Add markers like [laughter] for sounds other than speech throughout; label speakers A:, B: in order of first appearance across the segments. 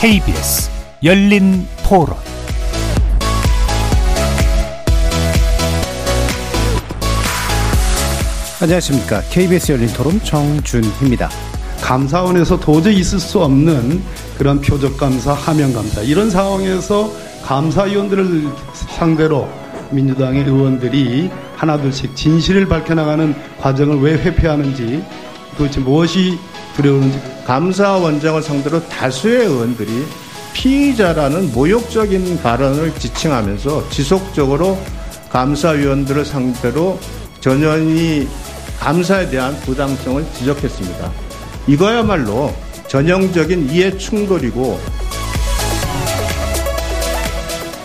A: KBS 열린 토론
B: 안녕하십니까. KBS 열린 토론 정준희입니다.
C: 감사원에서 도저히 있을 수 없는 그런 표적감사, 하명감사 이런 상황에서 감사위원들을 상대로 민주당의 의원들이 하나둘씩 진실을 밝혀나가는 과정을 왜 회피하는지 도대체 무엇이 두려우는지
D: 감사원장을 상대로 다수의 의원들이 피의자라는 모욕적인 발언을 지칭하면서 지속적으로 감사위원들을 상대로 전현희 감사에 대한 부당성을 지적했습니다. 이거야말로 전형적인 이해 충돌이고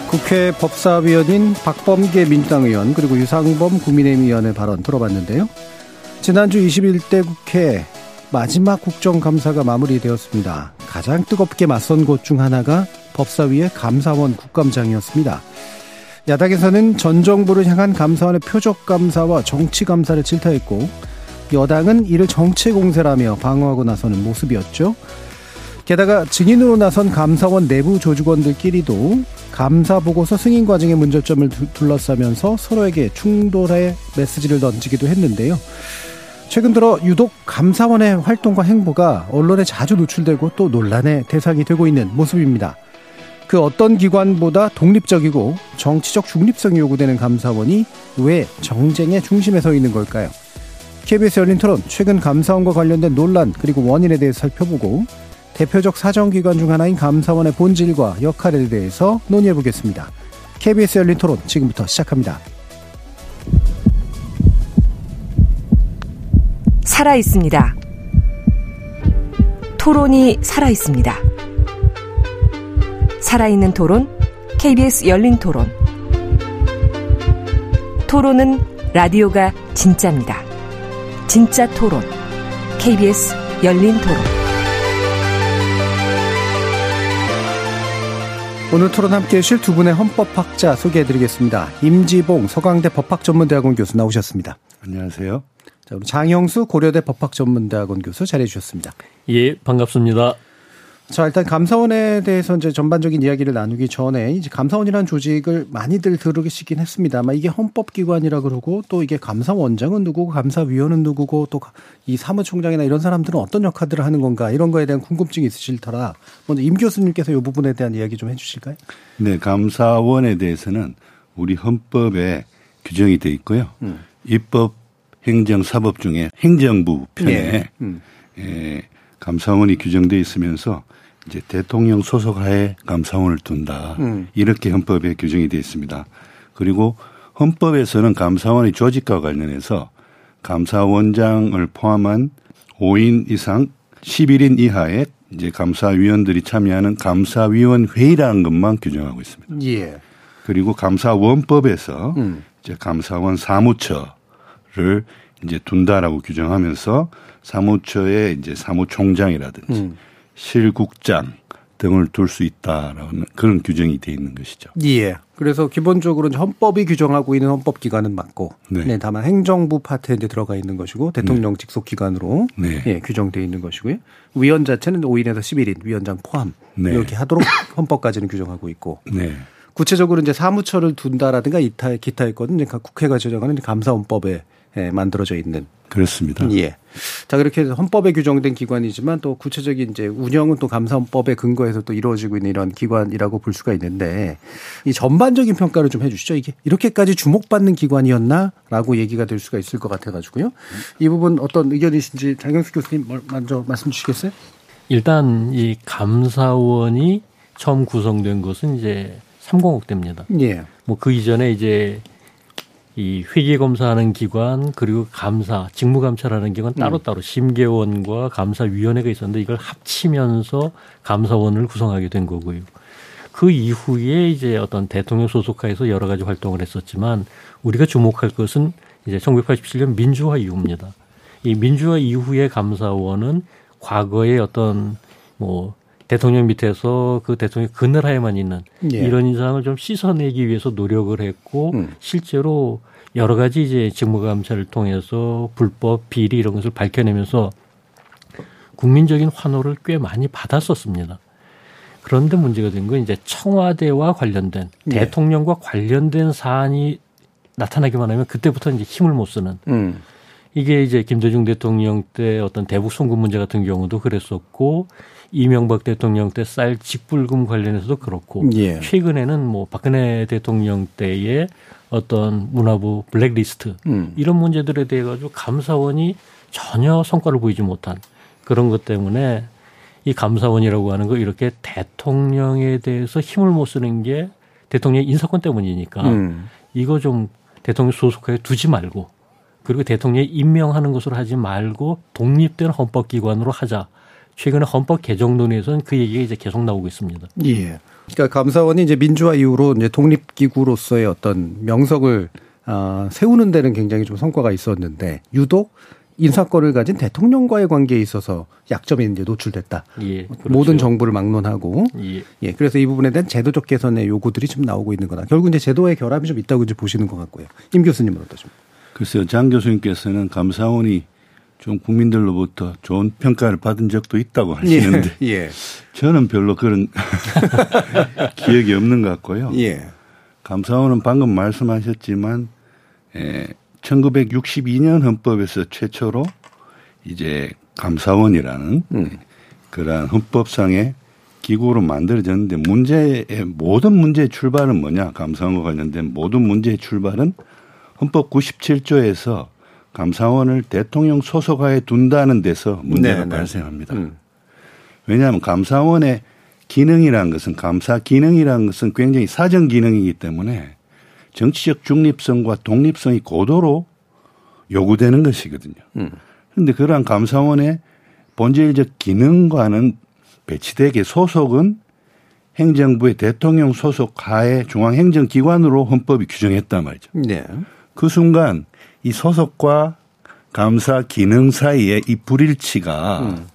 B: 국회 법사위원인 박범계 민주당 의원 그리고 유상범 국민의힘 의원의 발언 들어봤는데요. 지난주 21대 국회 마지막 국정감사가 마무리되었습니다. 가장 뜨겁게 맞선 곳 중 하나가 법사위의 감사원 국감장이었습니다. 야당에서는 전 정부를 향한 감사원의 표적 감사와 정치 감사를 질타했고 여당은 이를 정치 공세라며 방어하고 나서는 모습이었죠. 게다가 증인으로 나선 감사원 내부 조직원들끼리도 감사 보고서 승인 과정의 문제점을 둘러싸면서 서로에게 충돌의 메시지를 던지기도 했는데요. 최근 들어 유독 감사원의 활동과 행보가 언론에 자주 노출되고 또 논란의 대상이 되고 있는 모습입니다. 그 어떤 기관보다 독립적이고 정치적 중립성이 요구되는 감사원이 왜 정쟁의 중심에 서 있는 걸까요? KBS 열린 토론 최근 감사원과 관련된 논란 그리고 원인에 대해 살펴보고 대표적 사정기관 중 하나인 감사원의 본질과 역할에 대해서 논의해 보겠습니다. KBS 열린 토론 지금부터 시작합니다.
E: 살아 있습니다. 토론이 살아 있습니다. 살아있는 토론, KBS 열린 토론. 토론은 라디오가 진짜입니다. 진짜 토론, KBS 열린 토론.
B: 오늘 토론 함께 해주실 두 분의 헌법학자 소개해드리겠습니다. 임지봉 서강대 법학전문대학원 교수 나오셨습니다.
F: 안녕하세요.
B: 자, 우리 장영수 고려대 법학전문대학원 교수 자리해 주셨습니다.
G: 예, 반갑습니다.
B: 자, 일단 감사원에 대해서 이제 전반적인 이야기를 나누기 전에 이제 감사원이라는 조직을 많이들 들으시긴 했습니다. 아마 이게 헌법기관이라 그러고 또 이게 감사원장은 누구고 감사위원은 누구고 또 이 사무총장이나 이런 사람들은 어떤 역할들을 하는 건가 이런 거에 대한 궁금증이 있으실 터라 먼저 임 교수님께서 이 부분에 대한 이야기 좀 해주실까요?
F: 네, 감사원에 대해서는 우리 헌법에 규정이 돼 있고요. 음. 입법, 행정, 사법 중에 행정부 편에 네. 음. 예, 감사원이 규정돼 있으면서 이제 대통령 소속하에 감사원을 둔다. 음. 이렇게 헌법에 규정이 되어 있습니다. 그리고 헌법에서는 감사원의 조직과 관련해서 감사원장을 포함한 5인 이상 11인 이하의 이제 감사위원들이 참여하는 감사위원 회의라는 것만 규정하고 있습니다. 예. 그리고 감사원법에서 음. 이제 감사원 사무처 를 이제 둔다라고 규정하면서 사무처에 이제 사무총장이라든지 음. 실국장 등을 둘 수 있다라는 그런 규정이 돼 있는 것이죠.
B: 예. 그래서 기본적으로 헌법이 규정하고 있는 헌법 기관은 맞고, 네. 네 다만 행정부 파트에 이제 들어가 있는 것이고 대통령 네. 직속 기관으로 네. 예, 규정돼 있는 것이고요. 위원 자체는 5인에서 11인 위원장 포함 네. 이렇게 하도록 [laughs] 헌법까지는 규정하고 있고. 네. 구체적으로 이제 사무처를 둔다라든가 이타 기타 있거든요. 그러니까 국회가 제정하는 감사원법에 예, 만들어져 있는
F: 그렇습니다.
B: 예. 자, 그렇게 해서 헌법에 규정된 기관이지만 또 구체적인 이제 운영은 또 감사헌법에 근거해서 또 이루어지고 있는 이런 기관이라고 볼 수가 있는데 이 전반적인 평가를 좀 해 주시죠. 이게 이렇게까지 주목받는 기관이었나라고 얘기가 될 수가 있을 것 같아 가지고요. 이 부분 어떤 의견이신지 장영수 교수님 먼저 말씀 주시겠어요?
G: 일단 이 감사원이 처음 구성된 것은 이제 30억 대입니다. 예. 뭐 그 이전에 이제 이 회계 검사하는 기관 그리고 감사 직무 감찰하는 기관 따로 따로 음. 심계원과 감사위원회가 있었는데 이걸 합치면서 감사원을 구성하게 된 거고요. 그 이후에 이제 어떤 대통령 소속하에서 여러 가지 활동을 했었지만 우리가 주목할 것은 이제 1987년 민주화 이후입니다. 이 민주화 이후의 감사원은 과거의 어떤 뭐 대통령 밑에서 그 대통령 그늘하에만 있는 예. 이런 인상을 좀 씻어내기 위해서 노력을 했고 음. 실제로 여러 가지 이제 직무감찰을 통해서 불법 비리 이런 것을 밝혀내면서 국민적인 환호를 꽤 많이 받았었습니다. 그런데 문제가 된 건 이제 청와대와 관련된 네. 대통령과 관련된 사안이 나타나기만 하면 그때부터 이제 힘을 못 쓰는 음. 이게 이제 김대중 대통령 때 어떤 대북 송금 문제 같은 경우도 그랬었고 이명박 대통령 때 쌀 직불금 관련해서도 그렇고 예. 최근에는 뭐 박근혜 대통령 때의 어떤 문화부 블랙리스트 음. 이런 문제들에 대해 가지고 감사원이 전혀 성과를 보이지 못한 그런 것 때문에 이 감사원이라고 하는 거 이렇게 대통령에 대해서 힘을 못 쓰는 게 대통령 인사권 때문이니까 음. 이거 좀 대통령 소속하에 두지 말고 그리고 대통령이 임명하는 것으로 하지 말고 독립된 헌법기관으로 하자. 최근에 헌법 개정 논의에서는 그 얘기가 이제 계속 나오고 있습니다.
B: 예. 그러니까 감사원이 이제 민주화 이후로 이제 독립기구로서의 어떤 명석을 아, 세우는 데는 굉장히 좀 성과가 있었는데 유독 인사권을 가진 대통령과의 관계에 있어서 약점이 이제 노출됐다. 예, 그렇죠. 모든 정부를 막론하고 예. 예. 그래서 이 부분에 대한 제도적 개선의 요구들이 좀 나오고 있는 거다. 결국 이제 제도의 결함이 좀 있다고 이제 보시는 것 같고요. 임 교수님은 어떠십니까?
F: 글쎄요, 장 교수님께서는 감사원이 좀 국민들로부터 좋은 평가를 받은 적도 있다고 하시는데 [laughs] 예, 예. 저는 별로 그런 [laughs] 기억이 없는 것 같고요. 예. 감사원은 방금 말씀하셨지만 에, 1962년 헌법에서 최초로 이제 감사원이라는 음. 그러한 헌법상의 기구로 만들어졌는데 문제의 모든 문제의 출발은 뭐냐 감사원과 관련된 모든 문제의 출발은 헌법 97조에서 감사원을 대통령 소속하에 둔다는 데서 문제가 네, 네. 발생합니다. 음. 왜냐하면 감사원의 기능이라는 것은 감사 기능이라는 것은 굉장히 사정 기능이기 때문에 정치적 중립성과 독립성이 고도로 요구되는 것이거든요. 그런데 음. 그러한 감사원의 본질적 기능과는 배치되게 소속은 행정부의 대통령 소속 하에 중앙행정기관으로 헌법이 규정했단 말이죠. 네. 그 순간 이 소속과 감사 기능 사이에 이 불일치가 음.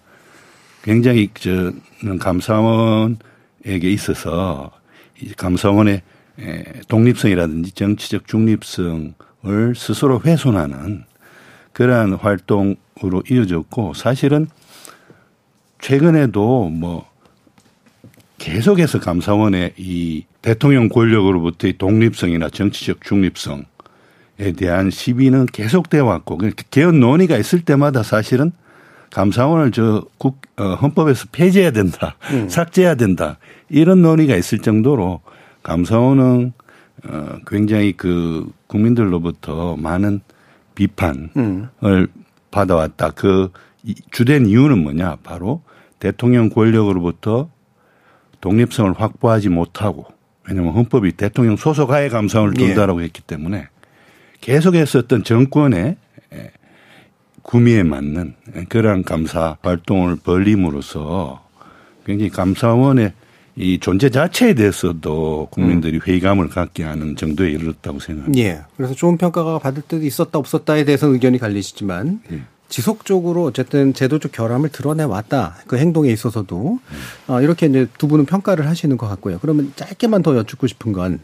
F: 굉장히 저는 감사원에게 있어서 이 감사원의 독립성이라든지 정치적 중립성을 스스로 훼손하는 그러한 활동으로 이어졌고 사실은 최근에도 뭐 계속해서 감사원의 이 대통령 권력으로부터의 독립성이나 정치적 중립성 에 대한 시비는 계속돼 왔고 개헌 논의가 있을 때마다 사실은 감사원을 저 국, 어, 헌법에서 폐지해야 된다, 음. 삭제해야 된다 이런 논의가 있을 정도로 감사원은 어, 굉장히 그 국민들로부터 많은 비판을 음. 받아왔다. 그 주된 이유는 뭐냐? 바로 대통령 권력으로부터 독립성을 확보하지 못하고 왜냐하면 헌법이 대통령 소속하에 감사원을 둔다라고 예. 했기 때문에 어떤 정권의 구미에 맞는 그러한 감사 활동을 벌림으로써 굉장히 감사원의 이 존재 자체에 대해서도 국민들이 음. 회의감을 갖게 하는 정도에 이르렀다고 생각합니다.
B: 예. 그래서 좋은 평가가 받을 때도 있었다 없었다에 대해서 의견이 갈리시지만 예. 지속적으로 어쨌든 제도적 결함을 드러내 왔다. 그 행동에 있어서도 음. 어, 이렇게 이제 두 분은 평가를 하시는 것 같고요. 그러면 짧게만 더 여쭙고 싶은 건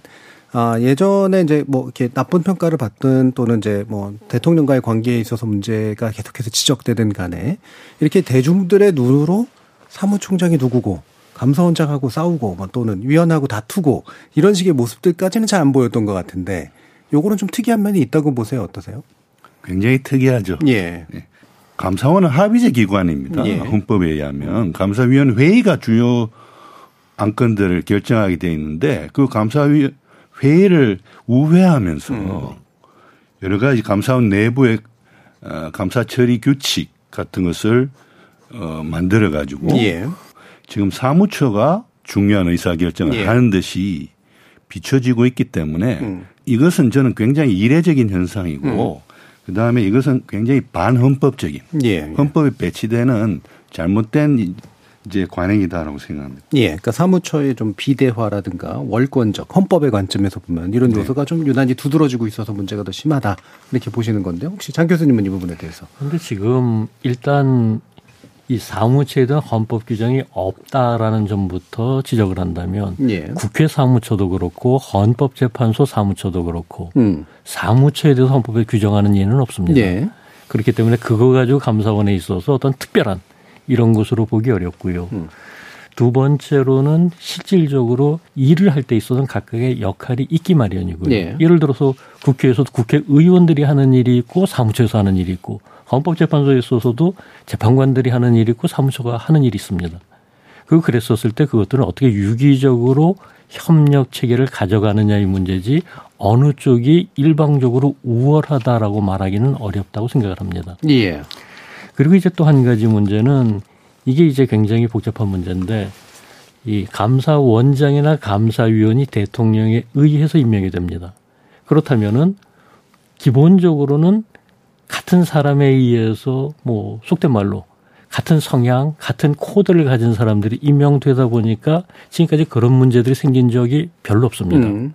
B: 아, 예전에 이제 뭐 이렇게 나쁜 평가를 받든 또는 이제 뭐 대통령과의 관계에 있어서 문제가 계속해서 지적되든 간에 이렇게 대중들의 눈으로 사무총장이 누구고 감사원장하고 싸우고 뭐 또는 위원하고 다투고 이런 식의 모습들까지는 잘 안 보였던 것 같은데 요거는 좀 특이한 면이 있다고 보세요. 어떠세요?
F: 굉장히 특이하죠. 예. 예. 감사원은 합의제 기관입니다. 예. 헌법에 의하면 감사위원 회의가 주요 안건들을 결정하게 돼 있는데 그 감사위 회의를 우회하면서 음. 여러 가지 감사원 내부의 어, 감사 처리 규칙 같은 것을 어, 만들어 가지고 예. 지금 사무처가 중요한 의사 결정을 예. 하는 듯이 비춰지고 있기 때문에 음. 이것은 저는 굉장히 이례적인 현상이고 음. 그 다음에 이것은 굉장히 반헌법적인 예. 헌법에 배치되는 잘못된 이제 관행이다라고 생각합니다.
B: 예, 그러니까 사무처의 좀 비대화라든가 월권적 헌법의 관점에서 보면 이런 네. 요소가 네. 좀 유난히 두드러지고 있어서 문제가 더 심하다 이렇게 보시는 건데 혹시 장 교수님은 이 부분에 대해서?
G: 그런데 지금 일단 이 사무처에 대한 헌법 규정이 없다라는 점부터 지적을 한다면 예. 국회 사무처도 그렇고 헌법재판소 사무처도 그렇고 음. 사무처에 대해서 헌법에 규정하는 예는 없습니다. 예. 그렇기 때문에 그거 가지고 감사원에 있어서 어떤 특별한 이런 것으로 보기 어렵고요. 음. 두 번째로는 실질적으로 일을 할 때 있어서는 각각의 역할이 있기 마련이고요. 네. 예를 들어서 국회에서도 국회의원들이 하는 일이 있고 사무처에서 하는 일이 있고 헌법재판소에 있어서도 재판관들이 하는 일이 있고 사무처가 하는 일이 있습니다. 그 그랬었을 때 그것들은 어떻게 유기적으로 협력 체계를 가져가느냐의 문제지 어느 쪽이 일방적으로 우월하다라고 말하기는 어렵다고 생각을 합니다. 예. 그리고 이제 또 한 가지 문제는 이게 이제 굉장히 복잡한 문제인데 이 감사원장이나 감사위원이 대통령에 의해서 임명이 됩니다. 그렇다면은 기본적으로는 같은 사람에 의해서 뭐 속된 말로 같은 성향, 같은 코드를 가진 사람들이 임명되다 보니까 지금까지 그런 문제들이 생긴 적이 별로 없습니다. 음.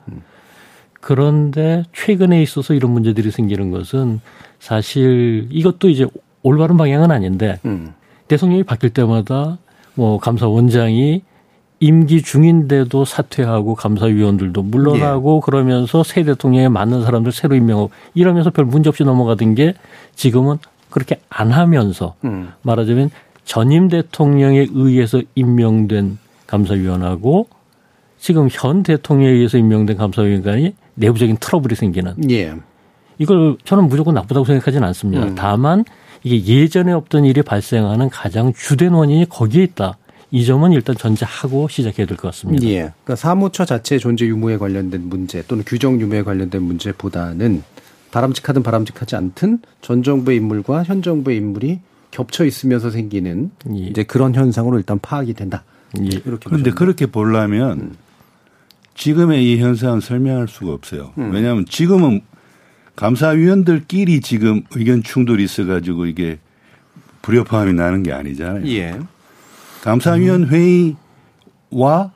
G: 그런데 최근에 있어서 이런 문제들이 생기는 것은 사실 이것도 이제 올바른 방향은 아닌데 음. 대통령이 바뀔 때마다 뭐 감사원장이 임기 중인데도 사퇴하고 감사위원들도 물러나고 예. 그러면서 새 대통령에 맞는 사람들 새로 임명하고 이러면서 별 문제 없이 넘어가던 게 지금은 그렇게 안 하면서 음. 말하자면 전임 대통령에 의해서 임명된 감사위원하고 지금 현 대통령에 의해서 임명된 감사위원 간이 내부적인 트러블이 생기는. 예. 이걸 저는 무조건 나쁘다고 생각하지는 않습니다. 음. 다만 이게 예전에 없던 일이 발생하는 가장 주된 원인이 거기에 있다. 이 점은 일단 전제하고 시작해야 될 것 같습니다.
B: 예. 그러니까 사무처 자체 존재 유무에 관련된 문제 또는 규정 유무에 관련된 문제보다는 바람직하든 바람직하지 않든 전 정부의 인물과 현 정부의 인물이 겹쳐 있으면서 생기는 예. 이제 그런 현상으로 일단 파악이 된다.
F: 예. 이렇게 그런데 그렇게 보려면 음. 지금의 이 현상은 설명할 수가 없어요. 음. 왜냐하면 지금은 감사위원들끼리 지금 의견 충돌이 있어가지고 이게 불협화음이 나는 게 아니잖아요. 예. 감사위원 회의와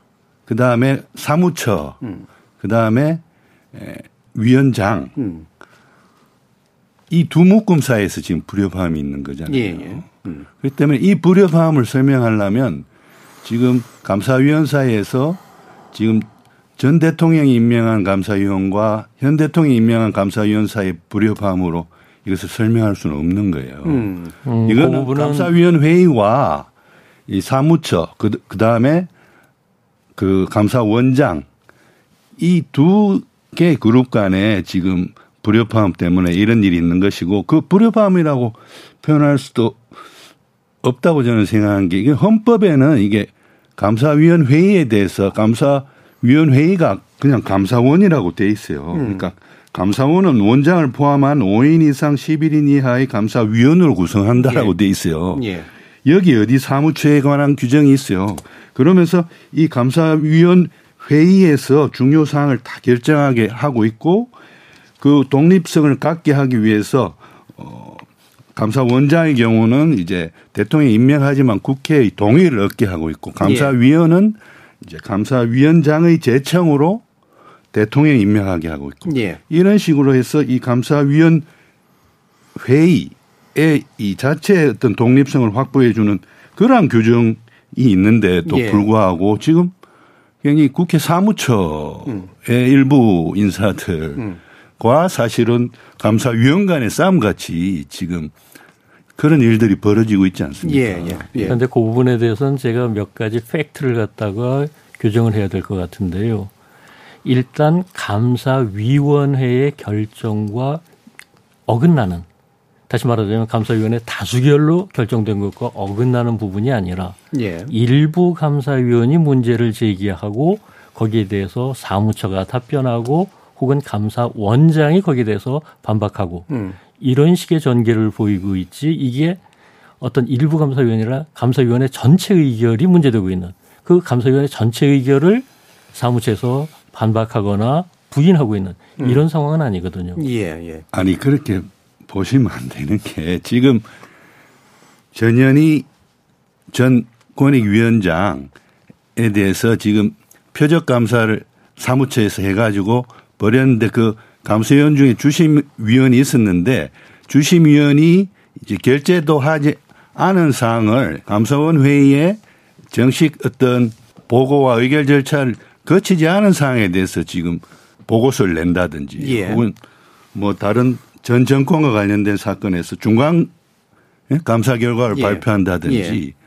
F: 그 다음에 사무처, 음. 그 다음에 위원장 음. 이두 묶음 사이에서 지금 불협화음이 있는 거잖아요. 예, 예. 음. 그렇기 때문에 이 불협화음을 설명하려면 지금 감사위원 사이에서 지금 전 대통령이 임명한 감사위원과 현 대통령이 임명한 감사위원 사이의 불협화음으로 이것을 설명할 수는 없는 거예요. 음. 음, 이거는 그 감사위원 회의와 이 사무처 그, 그 다음에 그 감사원장 이 두 개 그룹 간에 지금 불협화음 때문에 이런 일이 있는 것이고 그 불협화음이라고 표현할 수도 없다고 저는 생각한 게 이게 헌법에는 이게 감사위원 회의에 대해서 감사 위원 회의가 그냥 감사원이라고 돼 있어요. 음. 그러니까 감사원은 원장을 포함한 5인 이상 11인 이하의 감사위원으로 구성한다라고 예. 돼 있어요. 예. 여기 어디 사무처에 관한 규정이 있어요. 그러면서 이 감사위원 회의에서 중요 사항을 다 결정하게 하고 있고 그 독립성을 갖게 하기 위해서 어 감사원장의 경우는 이제 대통령이 임명하지만 국회의 동의를 얻게 하고 있고 감사위원은 이제 감사위원장의 제청으로 대통령이 임명하게 하고 있고 예. 이런 식으로 해서 이 감사위원 회의의 이 자체의 어떤 독립성을 확보해 주는 그러한 규정이 있는데도 예. 불구하고 지금 굉장히 국회 사무처의 음. 일부 인사들 음. 과 사실은 감사위원 간의 싸움 같이 지금 그런 일들이 벌어지고 있지 않습니까? 예, 예,
G: 예. 그런데 그 부분에 대해서는 제가 몇 가지 팩트를 갖다가 교정을 해야 될 것 같은데요. 일단 감사위원회의 결정과 어긋나는 다시 말하자면 감사위원회 다수결로 결정된 것과 어긋나는 부분이 아니라 예. 일부 감사위원이 문제를 제기하고 거기에 대해서 사무처가 답변하고 혹은 감사 원장이 거기에 대해서 반박하고 음. 이런 식의 전개를 보이고 있지 이게 어떤 일부 감사위원이라 감사위원회 전체 의결이 문제되고 있는 그 감사위원회 전체 의결을 사무처에서 반박하거나 부인하고 있는 음. 이런 상황은 아니거든요.
F: 예, 예. 아니 그렇게 보시면 안 되는 게 지금 전현희 전 권익위원장에 대해서 지금 표적 감사를 사무처에서 해가지고 버렸는데 그 감사위원 중에 주심위원이 있었는데 주심위원이 이제 결재도 하지 않은 사항을 감사원 회의에 정식 어떤 보고와 의결 절차를 거치지 않은 사항에 대해서 지금 보고서를 낸다든지 예. 혹은 뭐 다른 전 정권과 관련된 사건에서 중간 감사 결과를 예. 발표한다든지 예.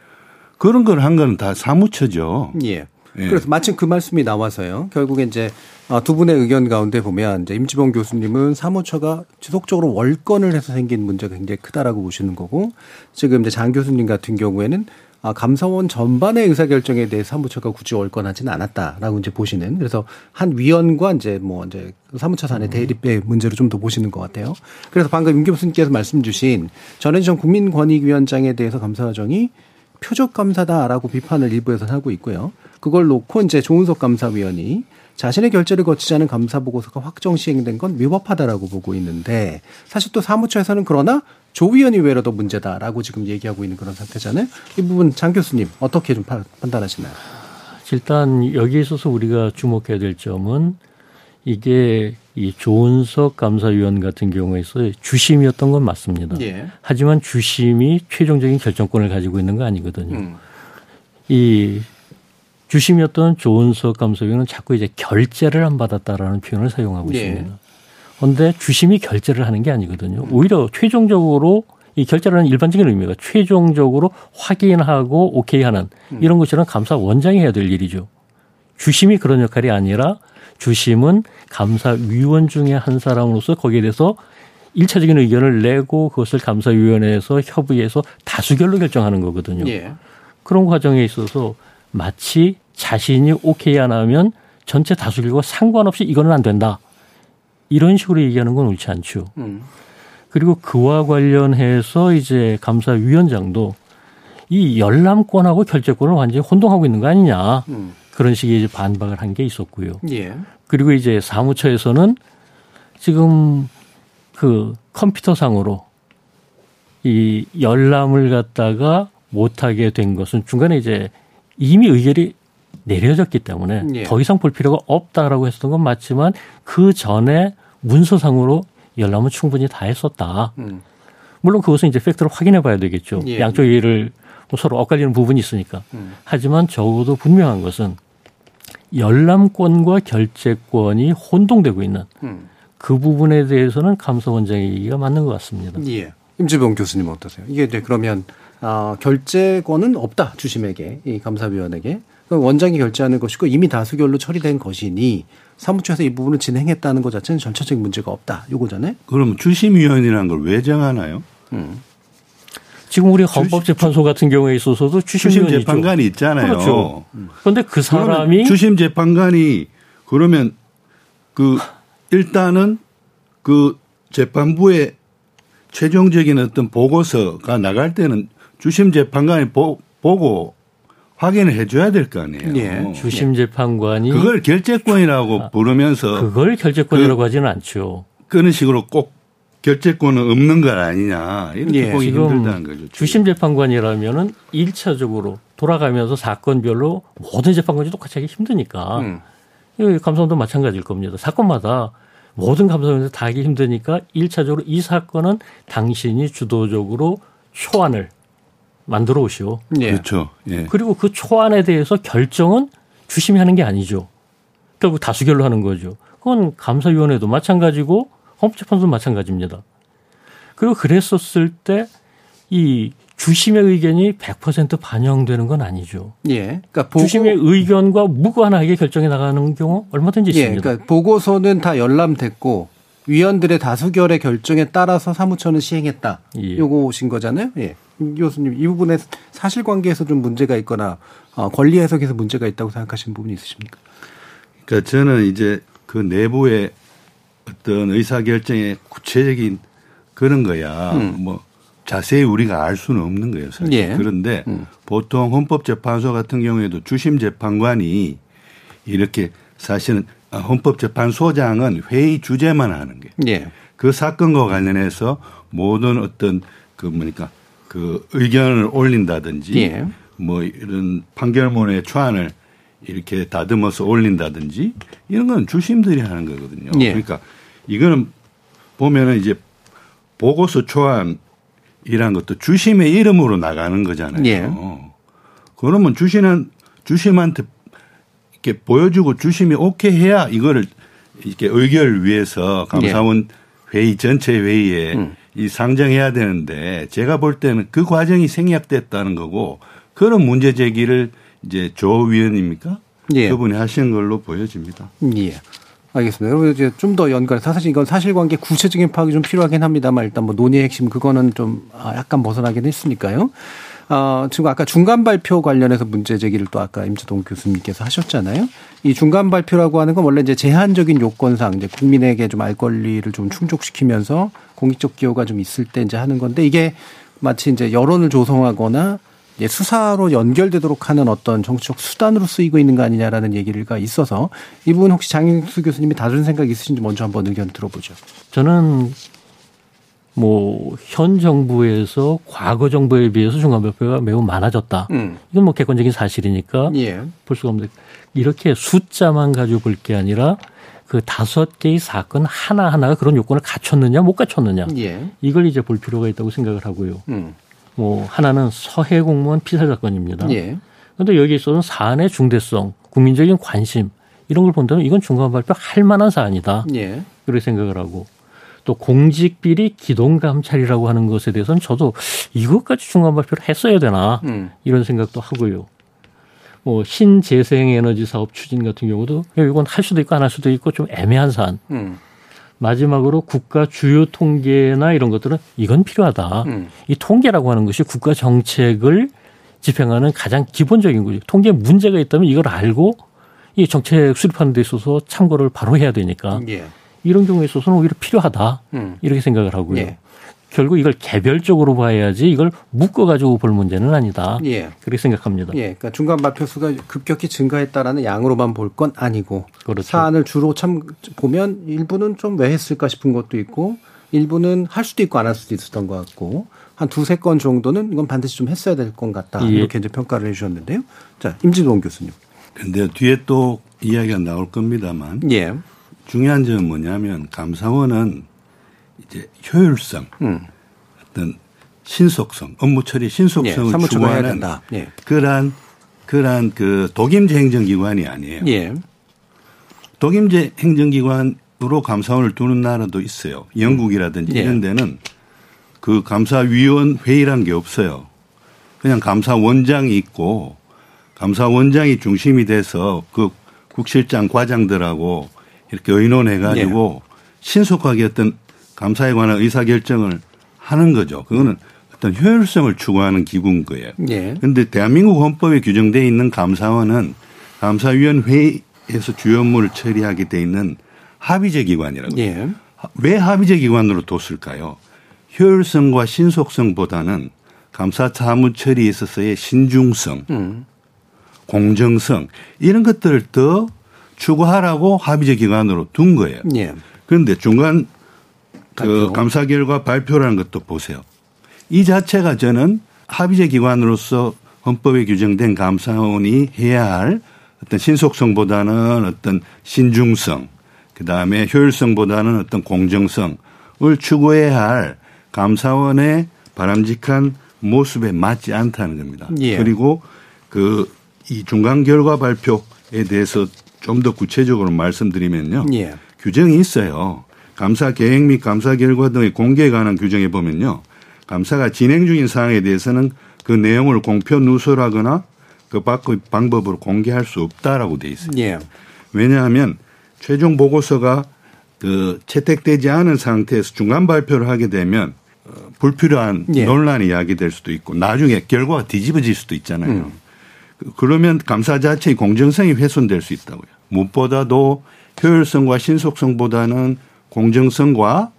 F: 그런 걸한 거는 다 사무처죠.
B: 예. 예. 그래서 마침 그 말씀이 나와서요. 결국에 이제 아, 두 분의 의견 가운데 보면 이제 임지봉 교수님은 사무처가 지속적으로 월권을 해서 생긴 문제가 굉장히 크다라고 보시는 거고 지금 이제 장 교수님 같은 경우에는 아, 감사원 전반의 의사결정에 대해 사무처가 굳이 월권하지는 않았다라고 이제 보시는 그래서 한 위원과 이제 뭐 이제 사무처 산의 대립의 문제로 좀 더 보시는 것 같아요. 그래서 방금 임 교수님께서 말씀 주신 전현정 국민권익위원장에 대해서 감사정이 표적 감사다라고 비판을 일부에서 하고 있고요. 그걸 놓고 이제 조은석 감사위원이 자신의 결재를 거치지 않은 감사 보고서가 확정 시행된 건 위법하다라고 보고 있는데 사실 또 사무처에서는 그러나 조 위원이 외로도 문제다라고 지금 얘기하고 있는 그런 상태잖아요. 이 부분 장 교수님 어떻게 좀 판단하시나요?
G: 일단 여기에 있어서 우리가 주목해야 될 점은 이게 이 조은석 감사위원 같은 경우에서 주심이었던 건 맞습니다. 예. 하지만 주심이 최종적인 결정권을 가지고 있는 거 아니거든요. 음. 이 주심이었던 조은석 감사위원은 자꾸 이제 결재를 안 받았다라는 표현을 사용하고 예. 있습니다. 그런데 주심이 결재를 하는 게 아니거든요. 오히려 최종적으로 이 결재라는 일반적인 의미가 최종적으로 확인하고 오케이 하는 음. 이런 것처럼 감사 원장이 해야 될 일이죠. 주심이 그런 역할이 아니라 주심은 감사위원 중에 한 사람으로서 거기에 대해서 일차적인 의견을 내고 그것을 감사위원회에서 협의해서 다수결로 결정하는 거거든요. 예. 그런 과정에 있어서 마치 자신이 오케이 안 하면 전체 다수결과 상관없이 이거는 안 된다. 이런 식으로 얘기하는 건 옳지 않죠. 음. 그리고 그와 관련해서 이제 감사위원장도 이 열람권하고 결재권을 완전히 혼동하고 있는 거 아니냐. 음. 그런 식의 이제 반박을 한 게 있었고요. 예. 그리고 이제 사무처에서는 지금 그 컴퓨터상으로 이 열람을 갖다가 못하게 된 것은 중간에 이제 이미 의결이 내려졌기 때문에 예. 더 이상 볼 필요가 없다라고 했었던 건 맞지만 그 전에 문서상으로 열람은 충분히 다 했었다. 음. 물론 그것은 이제 팩트를 확인해 봐야 되겠죠. 예. 양쪽 얘기를 서로 엇갈리는 부분이 있으니까. 음. 하지만 적어도 분명한 것은 열람권과 결재권이 혼동되고 있는 음. 그 부분에 대해서는 감사원장의 얘기가 맞는 것 같습니다.
B: 예. 임지봉 교수님 어떠세요? 이게 이제 그러면 아, 결재권은 없다 주심에게 이 감사위원에게 원장이 결재하는 것이고 이미 다수결로 처리된 것이니 사무처에서 이 부분을 진행했다는 것 자체는 전체적인 문제가 없다. 요거잖아요.
F: 그럼 주심위원이라는 걸 왜 정하나요? 음.
G: 지금 우리 헌법재판소 같은 경우에 있어서도 주심
F: 재판관이 있잖아요.
G: 그렇죠. 그런데 그 사람이
F: 주심 재판관이 그러면 그 일단은 그 재판부의 최종적인 어떤 보고서가 나갈 때는 주심 재판관이 보, 고 확인을 해줘야 될 거 아니에요. 예.
G: 주심 재판관이
F: 그걸 결재권이라고 아, 부르면서
G: 그걸 결재권이라고 그, 하지는 않죠.
F: 그런 식으로 꼭 결재권은 없는 것 아니냐 이렇게 예. 보기 힘들다는 거죠.
G: 주심 재판관이라면은 1차적으로 돌아가면서 사건별로 모든 재판관이 똑같이 하기 힘드니까 음. 감사원도 마찬가지일 겁니다. 사건마다 모든 감사원에서 다 하기 힘드니까 1차적으로 이 사건은 당신이 주도적으로 초안을 만들어 오시오.
F: 예. 그렇죠. 예.
G: 그리고 그 초안에 대해서 결정은 주심이 하는 게 아니죠. 결국 다수결로 하는 거죠. 그건 감사위원회도 마찬가지고 헌법재판소도 마찬가지입니다. 그리고 그랬었을 때 이 주심의 의견이 100% 반영되는 건 아니죠. 예. 그러니까 주심의 의견과 무관하게 결정해 나가는 경우 얼마든지 예, 있습니다.
B: 그러니까 보고서는 다 열람됐고 위원들의 다수결의 결정에 따라서 사무처는 시행했다. 예. 요거신 거잖아요. 예. 교수님 이 부분에 사실관계에서 좀 문제가 있거나 어, 권리 해석에서 문제가 있다고 생각하시는 부분이 있으십니까?
F: 그러니까 저는 이제 그 내부의 어떤 의사 결정의 구체적인 그런 거야. 음. 뭐 자세히 우리가 알 수는 없는 거예요. 사실. 예. 그런데 음. 보통 헌법재판소 같은 경우에도 주심 재판관이 이렇게 사실은 헌법재판소장은 회의 주제만 하는 게. 예. 그 사건과 관련해서 모든 어떤 그 뭐니까 그 의견을 올린다든지 예. 뭐 이런 판결문의 초안을 이렇게 다듬어서 올린다든지 이런 건 주심들이 하는 거거든요. 예. 그러니까 이거는 보면은 이제 보고서 초안이란 것도 주심의 이름으로 나가는 거잖아요. 예. 그러면 주심은 주심한테 이렇게 보여주고 주심이 오케이 해야 이거를 이렇게 의결을 위해서 감사원 예. 회의 전체 회의에 음. 이 상정해야 되는데 제가 볼 때는 그 과정이 생략됐다는 거고 그런 문제 제기를 이제 조 위원입니까? 예. 그분이 하시는 걸로 보여집니다.
B: 예. 알겠습니다. 여러분 이제 좀 더 연관해서 사실 이건 사실관계 구체적인 파악이 좀 필요하긴 합니다만 일단 뭐 논의의 핵심 그거는 좀 아, 약간 벗어나긴 했으니까요. 어, 지금 아까 중간 발표 관련해서 문제 제기를 또 아까 임재동 교수님께서 하셨잖아요. 이 중간 발표라고 하는 건 원래 이제 제한적인 요건상 이제 국민에게 좀 알 권리를 좀 충족시키면서 공익적 기여가 좀 있을 때 이제 하는 건데 이게 마치 이제 여론을 조성하거나 수사로 연결되도록 하는 어떤 정치적 수단으로 쓰이고 있는 거 아니냐라는 얘기가 있어서 이 부분 혹시 장윤수 교수님이 다른 생각 있으신지 먼저 한번 의견 들어보죠.
G: 저는 뭐 현 정부에서 과거 정부에 비해서 중간 발표가 매우 많아졌다. 음. 이건 뭐 객관적인 사실이니까 예. 볼 수가 없는데 이렇게 숫자만 가지고 볼 게 아니라 그 다섯 개의 사건 하나 하나가 그런 요건을 갖췄느냐 못 갖췄느냐 예. 이걸 이제 볼 필요가 있다고 생각을 하고요. 음. 뭐 하나는 서해 공무원 피살 사건입니다. 그런데 예. 여기 있어서는 사안의 중대성, 국민적인 관심 이런 걸 본다면 이건 중간 발표 할 만한 사안이다. 예. 그렇게 생각을 하고 또 공직 비리 기동 감찰이라고 하는 것에 대해서는 저도 이것까지 중간 발표를 했어야 되나 음. 이런 생각도 하고요. 뭐 신재생 에너지 사업 추진 같은 경우도 이건 할 수도 있고 안 할 수도 있고 좀 애매한 사안. 음. 마지막으로 국가 주요 통계나 이런 것들은 이건 필요하다. 음. 이 통계라고 하는 것이 국가 정책을 집행하는 가장 기본적인 거죠. 통계에 문제가 있다면 이걸 알고 이 정책 수립하는 데 있어서 참고를 바로 해야 되니까 예. 이런 경우에 있어서는 오히려 필요하다. 음. 이렇게 생각을 하고요. 예. 결국 이걸 개별적으로 봐야지 이걸 묶어 가지고 볼 문제는 아니다. 예. 그렇게 생각합니다.
B: 예. 그러니까 중간 발표 수가 급격히 증가했다라는 양으로만 볼 건 아니고 그렇죠. 사안을 주로 참 보면 일부는 좀 왜 했을까 싶은 것도 있고 일부는 할 수도 있고 안 할 수도 있었던 것 같고 한 두세 건 정도는 이건 반드시 좀 했어야 될 것 같다. 예. 이렇게 이제 평가를 해 주셨는데요. 자, 임진동 교수님.
F: 근데 뒤에 또 이야기가 나올 겁니다만. 예. 중요한 점은 뭐냐면 감사원은 이제 효율성, 음. 어떤 신속성, 업무 처리 신속성을 예, 추구하는 예. 그러한 그러한 그 독임제 행정기관이 아니에요. 예. 독임제 행정기관으로 감사원을 두는 나라도 있어요. 영국이라든지 예. 이런 데는 그 감사위원 회의란 게 없어요. 그냥 감사원장이 있고 감사원장이 중심이 돼서 그 국실장 과장들하고 이렇게 의논해 가지고 예. 신속하게 어떤 감사에 관한 의사결정을 하는 거죠. 그거는 어떤 효율성을 추구하는 기구인 거예요. 그런데 예. 대한민국 헌법에 규정되어 있는 감사원은 감사위원회에서 주요 업무를 처리하게 돼 있는 합의제 기관이라고. 예. 왜 합의제 기관으로 뒀을까요? 효율성과 신속성보다는 감사 사무 처리에 있어서의 신중성, 음. 공정성 이런 것들을 더 추구하라고 합의제 기관으로 둔 거예요. 예. 그런데 중간 그 감사 결과 발표라는 것도 보세요. 이 자체가 저는 합의제 기관으로서 헌법에 규정된 감사원이 해야 할 어떤 신속성보다는 어떤 신중성, 그 다음에 효율성보다는 어떤 공정성을 추구해야 할 감사원의 바람직한 모습에 맞지 않다는 겁니다. 예. 그리고 그 이 중간 결과 발표에 대해서 좀 더 구체적으로 말씀드리면요. 예. 규정이 있어요. 감사 계획 및 감사 결과 등의 공개에 관한 규정에 보면요. 감사가 진행 중인 사항에 대해서는 그 내용을 공표 누설하거나 그 밖의 방법으로 공개할 수 없다라고 돼 있어요. 예. 왜냐하면 최종 보고서가 그 채택되지 않은 상태에서 중간 발표를 하게 되면 어, 불필요한 예. 논란이 야기될 수도 있고 나중에 결과가 뒤집어질 수도 있잖아요. 음. 그 그러면 감사 자체의 공정성이 훼손될 수 있다고요. 무엇보다도 효율성과 신속성보다는 공정성과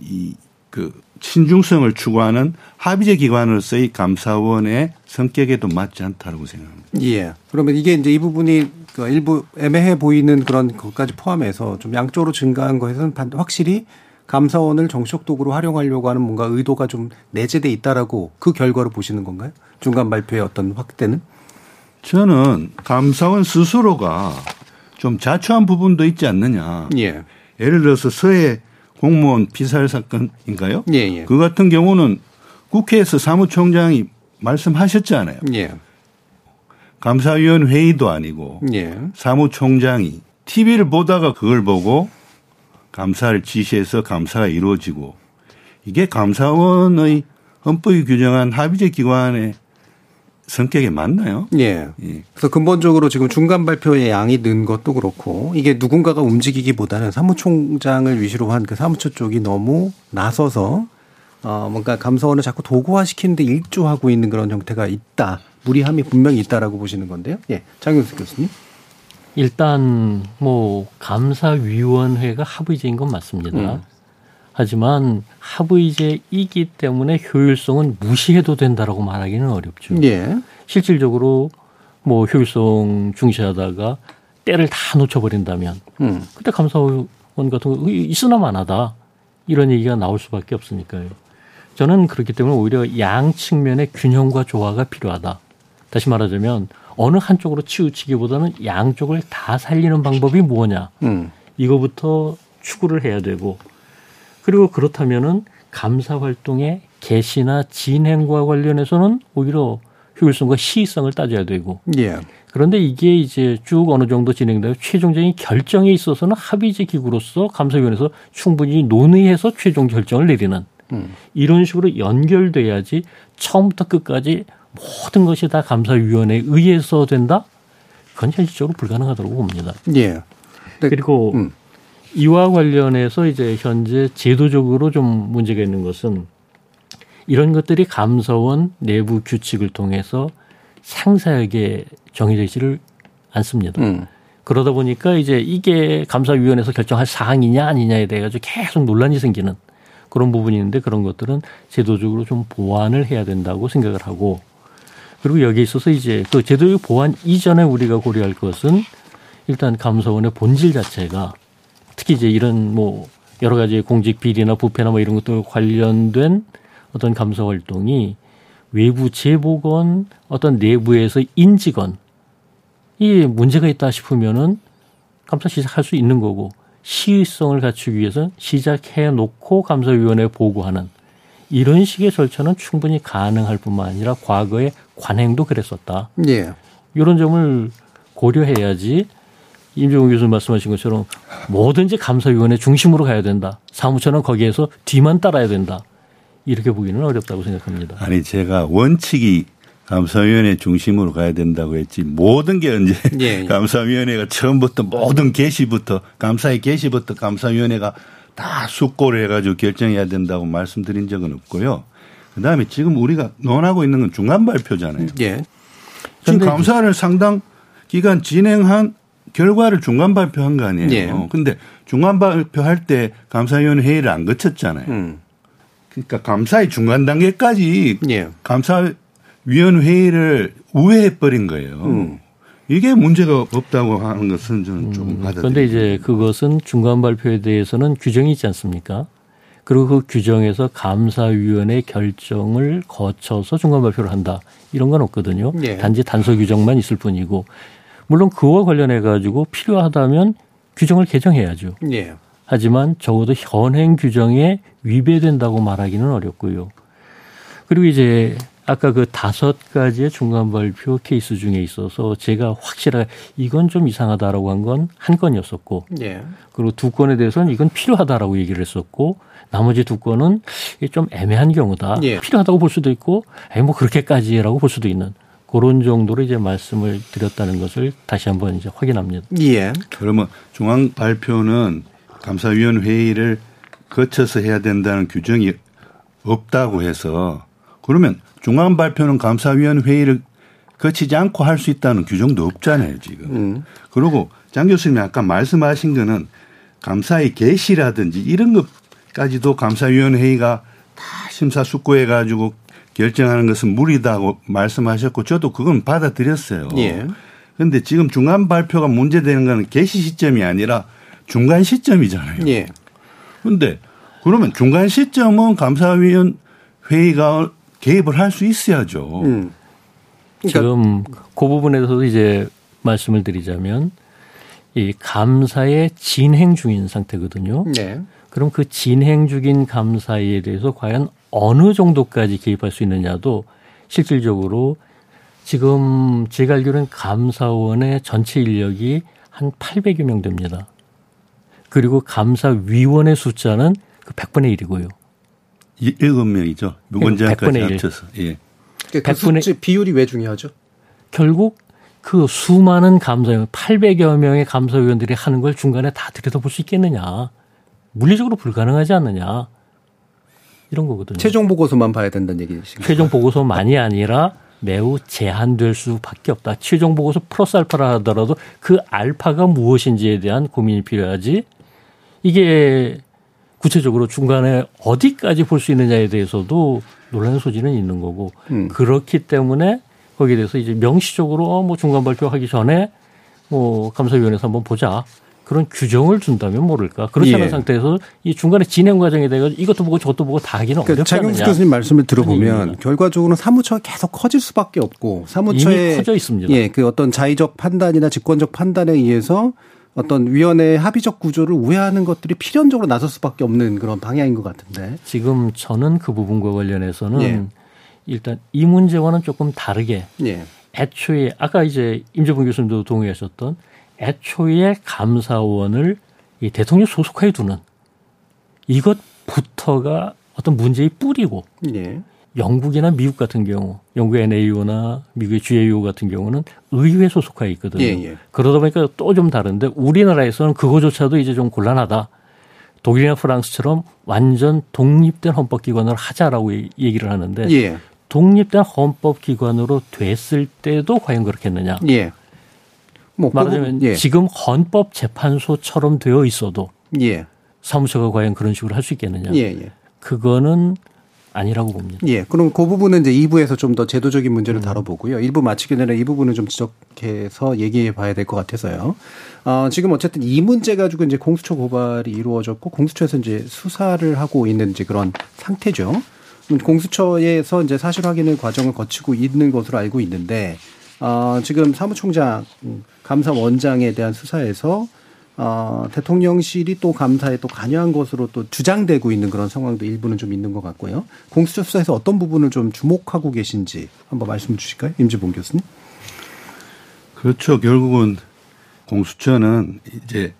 F: 이 그 신중성을 추구하는 합의제 기관으로서의 감사원의 성격에도 맞지 않다고 생각합니다.
B: 예. 그러면 이게 이제 이 부분이 그 일부 애매해 보이는 그런 것까지 포함해서 좀 양쪽으로 증가한 것에서는 확실히 감사원을 정치적 도구로 활용하려고 하는 뭔가 의도가 좀 내재돼 있다라고 그 결과로 보시는 건가요? 중간 발표의 어떤 확대는?
F: 저는 감사원 스스로가 좀 자초한 부분도 있지 않느냐. 예. 예를 들어서 서해 공무원 피살 사건인가요? 예, 예. 그 같은 경우는 국회에서 사무총장이 말씀하셨잖아요. 예. 감사위원 회의도 아니고 예. 사무총장이 TV를 보다가 그걸 보고 감사를 지시해서 감사가 이루어지고 이게 감사원의 헌법이 규정한 합의제 기관의 성격에 맞나요?
B: 예. 예. 그래서 근본적으로 지금 중간 발표의 양이 는 것도 그렇고 이게 누군가가 움직이기보다는 사무총장을 위시로 한 그 사무처 쪽이 너무 나서서 어 뭔가 감사원을 자꾸 도구화 시키는데 일조하고 있는 그런 형태가 있다. 무리함이 분명히 있다라고 보시는 건데요. 예. 장윤수 교수님.
G: 일단 뭐 감사위원회가 합의제인 건 맞습니다. 음. 하지만 합의제이기 때문에 효율성은 무시해도 된다라고 말하기는 어렵죠. 예. 실질적으로 뭐 효율성 중시하다가 때를 다 놓쳐버린다면 음. 그때 감사원 같은 거 있으나 마나다 이런 얘기가 나올 수밖에 없으니까요. 저는 그렇기 때문에 오히려 양 측면의 균형과 조화가 필요하다. 다시 말하자면 어느 한쪽으로 치우치기보다는 양쪽을 다 살리는 방법이 뭐냐. 음. 이거부터 추구를 해야 되고 그리고 그렇다면은 감사 활동의 개시나 진행과 관련해서는 오히려 효율성과 시의성을 따져야 되고. 예. 그런데 이게 이제 쭉 어느 정도 진행되고 최종적인 결정에 있어서는 합의제 기구로서 감사위원회에서 충분히 논의해서 최종 결정을 내리는 음. 이런 식으로 연결돼야지 처음부터 끝까지 모든 것이 다 감사위원회에 의해서 된다? 그건 현실적으로 불가능하다고 봅니다. 예. 네. 그리고 음. 이와 관련해서 이제 현재 제도적으로 좀 문제가 있는 것은 이런 것들이 감사원 내부 규칙을 통해서 상세하게 정해지지를 않습니다. 음. 그러다 보니까 이제 이게 감사위원회에서 결정할 사항이냐 아니냐에 대해 가지고 계속 논란이 생기는 그런 부분이 있는데 그런 것들은 제도적으로 좀 보완을 해야 된다고 생각을 하고 그리고 여기에 있어서 이제 그 제도적 보완 이전에 우리가 고려할 것은 일단 감사원의 본질 자체가 특히 이제 이런 뭐 여러 가지 공직 비리나 부패나 뭐 이런 것들 관련된 어떤 감사 활동이 외부 제보건 어떤 내부에서 인지건 이 문제가 있다 싶으면은 감사 시작할 수 있는 거고 시의성을 갖추기 위해서 시작해 놓고 감사위원회에 보고하는 이런 식의 절차는 충분히 가능할 뿐만 아니라 과거에 관행도 그랬었다. 예. 이런 점을 고려해야지 임종훈 교수님 말씀하신 것처럼 뭐든지 감사위원회 중심으로 가야 된다. 사무처는 거기에서 뒤만 따라야 된다. 이렇게 보기는 어렵다고 생각합니다.
F: 아니 제가 원칙이 감사위원회 중심으로 가야 된다고 했지 모든 게 언제 [laughs] 예, 예. 감사위원회가 처음부터 모든 개시부터 감사의 개시부터 감사위원회가 다 숙고를 해가지고 결정해야 된다고 말씀드린 적은 없고요. 그다음에 지금 우리가 논하고 있는 건 중간 발표잖아요. 예. 지금 감사를 상당 기간 진행한 결과를 중간 발표한 거 아니에요. 네. 근데 중간 발표할 때 감사위원 회의를 안 거쳤잖아요. 음. 그러니까 감사의 중간 단계까지 네. 감사위원 회의를 우회해 버린 거예요. 음. 이게 문제가 없다고 하는 것은 저는 조금 음. 받아들입니다.
G: 그런데 이제 그것은 중간 발표에 대해서는 규정이 있지 않습니까? 그리고 그 규정에서 감사위원회 결정을 거쳐서 중간 발표를 한다. 이런 건 없거든요. 네. 단지 단서 규정만 있을 뿐이고 물론 그와 관련해 가지고 필요하다면 규정을 개정해야죠. 예. 하지만 적어도 현행 규정에 위배된다고 말하기는 어렵고요. 그리고 이제 아까 그 다섯 가지의 중간 발표 케이스 중에 있어서 제가 확실하게 이건 좀 이상하다라고 한 건 한 건이었었고, 예. 그리고 두 건에 대해서는 이건 필요하다라고 얘기를 했었고, 나머지 두 건은 좀 애매한 경우다. 예. 필요하다고 볼 수도 있고, 에이 뭐 그렇게까지라고 볼 수도 있는. 그런 정도로 이제 말씀을 드렸다는 것을 다시 한번 이제 확인합니다.
F: 예. 그러면 중앙 발표는 감사위원 회의를 거쳐서 해야 된다는 규정이 없다고 해서 그러면 중앙 발표는 감사위원 회의를 거치지 않고 할 수 있다는 규정도 없잖아요, 지금. 음. 그리고 장 교수님이 아까 말씀하신 거는 감사의 개시라든지 이런 것까지도 감사위원 회의가 다 심사숙고해 가지고 결정하는 것은 무리다고 말씀하셨고 저도 그건 받아들였어요. 예. 그런데 지금 중간 발표가 문제되는 것은 개시 시점이 아니라 중간 시점이잖아요. 예. 그런데 그러면 중간 시점은 감사위원 회의가 개입을 할 수 있어야죠. 음.
G: 그러니까 지금 그 부분에 대해서도 이제 말씀을 드리자면 이 감사의 진행 중인 상태거든요. 네. 그럼 그 진행 중인 감사에 대해서 과연 어느 정도까지 개입할 수 있느냐도 실질적으로 지금 제가 알기로는 감사원의 전체 인력이 한 800여 명 됩니다. 그리고 감사위원의 숫자는 그 100분의 1이고요.
F: 7명이죠. 무건장까지 합쳐서. 예.
B: 그 100분의 비율이 왜 중요하죠?
G: 결국 그 수많은 감사위원 800여 명의 감사위원들이 하는 걸 중간에 다 들여다볼 수 있겠느냐. 물리적으로 불가능하지 않느냐. 이런 거거든요.
B: 최종 보고서만 봐야 된다는 얘기이신가요?
G: 최종 보고서만이 아니라 매우 제한될 수밖에 없다. 최종 보고서 플러스 알파라 하더라도 그 알파가 무엇인지에 대한 고민이 필요하지. 이게 구체적으로 중간에 어디까지 볼 수 있느냐에 대해서도 논란의 소지는 있는 거고 음. 그렇기 때문에 거기에 대해서 이제 명시적으로 어, 뭐 중간 발표하기 전에 뭐 감사위원회에서 한번 보자. 그런 규정을 준다면 모를까. 그렇지 않은 예. 상태에서 이 중간에 진행 과정에 대해서 이것도 보고 저것도 보고 다 하기는 그러니까 어렵지 않느냐.
B: 장영수 교수님 말씀을 들어보면 결과적으로는 사무처가 계속 커질 수밖에 없고 사무처의
G: 이미 커져 있습니다.
B: 예, 그 어떤 자의적 판단이나 직권적 판단에 의해서 어떤 위원회의 합의적 구조를 우회하는 것들이 필연적으로 나설 수밖에 없는 그런 방향인 것 같은데.
G: 지금 저는 그 부분과 관련해서는 예. 일단 이 문제와는 조금 다르게 예. 애초에 아까 이제 임재범 교수님도 동의하셨던 애초에 감사원을 이 대통령 소속하에 두는 이것부터가 어떤 문제의 뿌리고 예. 영국이나 미국 같은 경우, 영국 NAO나 미국의 GAO 같은 경우는 의회 소속하에 있거든요. 예, 예. 그러다 보니까 또 좀 다른데 우리나라에서는 그거조차도 이제 좀 곤란하다. 독일이나 프랑스처럼 완전 독립된 헌법기관을 하자라고 얘기를 하는데 예. 독립된 헌법기관으로 됐을 때도 과연 그렇겠느냐. 예. 뭐 말하자면 예. 지금 헌법재판소처럼 되어 있어도 예. 사무처가 과연 그런 식으로 할 수 있겠느냐. 예, 예. 그거는 아니라고 봅니다.
B: 예. 그럼 그 부분은 이제 2부에서 좀 더 제도적인 문제를 음. 다뤄보고요. 1부 마치기 전에 이 부분은 좀 지적해서 얘기해 봐야 될 것 같아서요. 어, 지금 어쨌든 이 문제 가지고 이제 공수처 고발이 이루어졌고 공수처에서 이제 수사를 하고 있는 이제 그런 상태죠. 공수처에서 이제 사실 확인의 과정을 거치고 있는 것으로 알고 있는데 어, 지금 사무총장 감사원장에 대한 수사에서 어, 대통령실이 또 감사에 또 관여한 것으로 또 주장되고 있는 그런 상황도 일부는 좀 있는 것 같고요. 공수처 수사에서 어떤 부분을 좀 주목하고 계신지 한번 말씀 주실까요? 임지봉 교수님.
F: 그렇죠. 결국은 공수처는 이제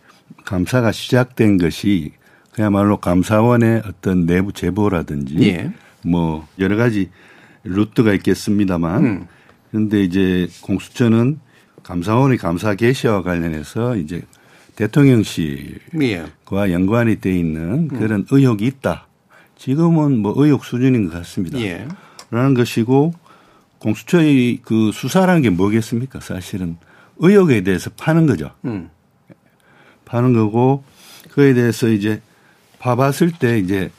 F: 감사가 시작된 것이 그야말로 감사원의 어떤 내부 제보라든지 예. 뭐 여러 가지 루트가 있겠습니다만 음. 그런데 이제 공수처는 감사원의 감사 개시와 관련해서 이제 대통령실과 예. 연관이 돼 있는 그런 음. 의혹이 있다. 지금은 뭐 의혹 수준인 것 같습니다. 예. 라는 것이고 공수처의 그 수사라는 게 뭐겠습니까? 사실은 의혹에 대해서 파는 거죠. 음. 파는 거고 그에 대해서 이제 봐봤을 때 이제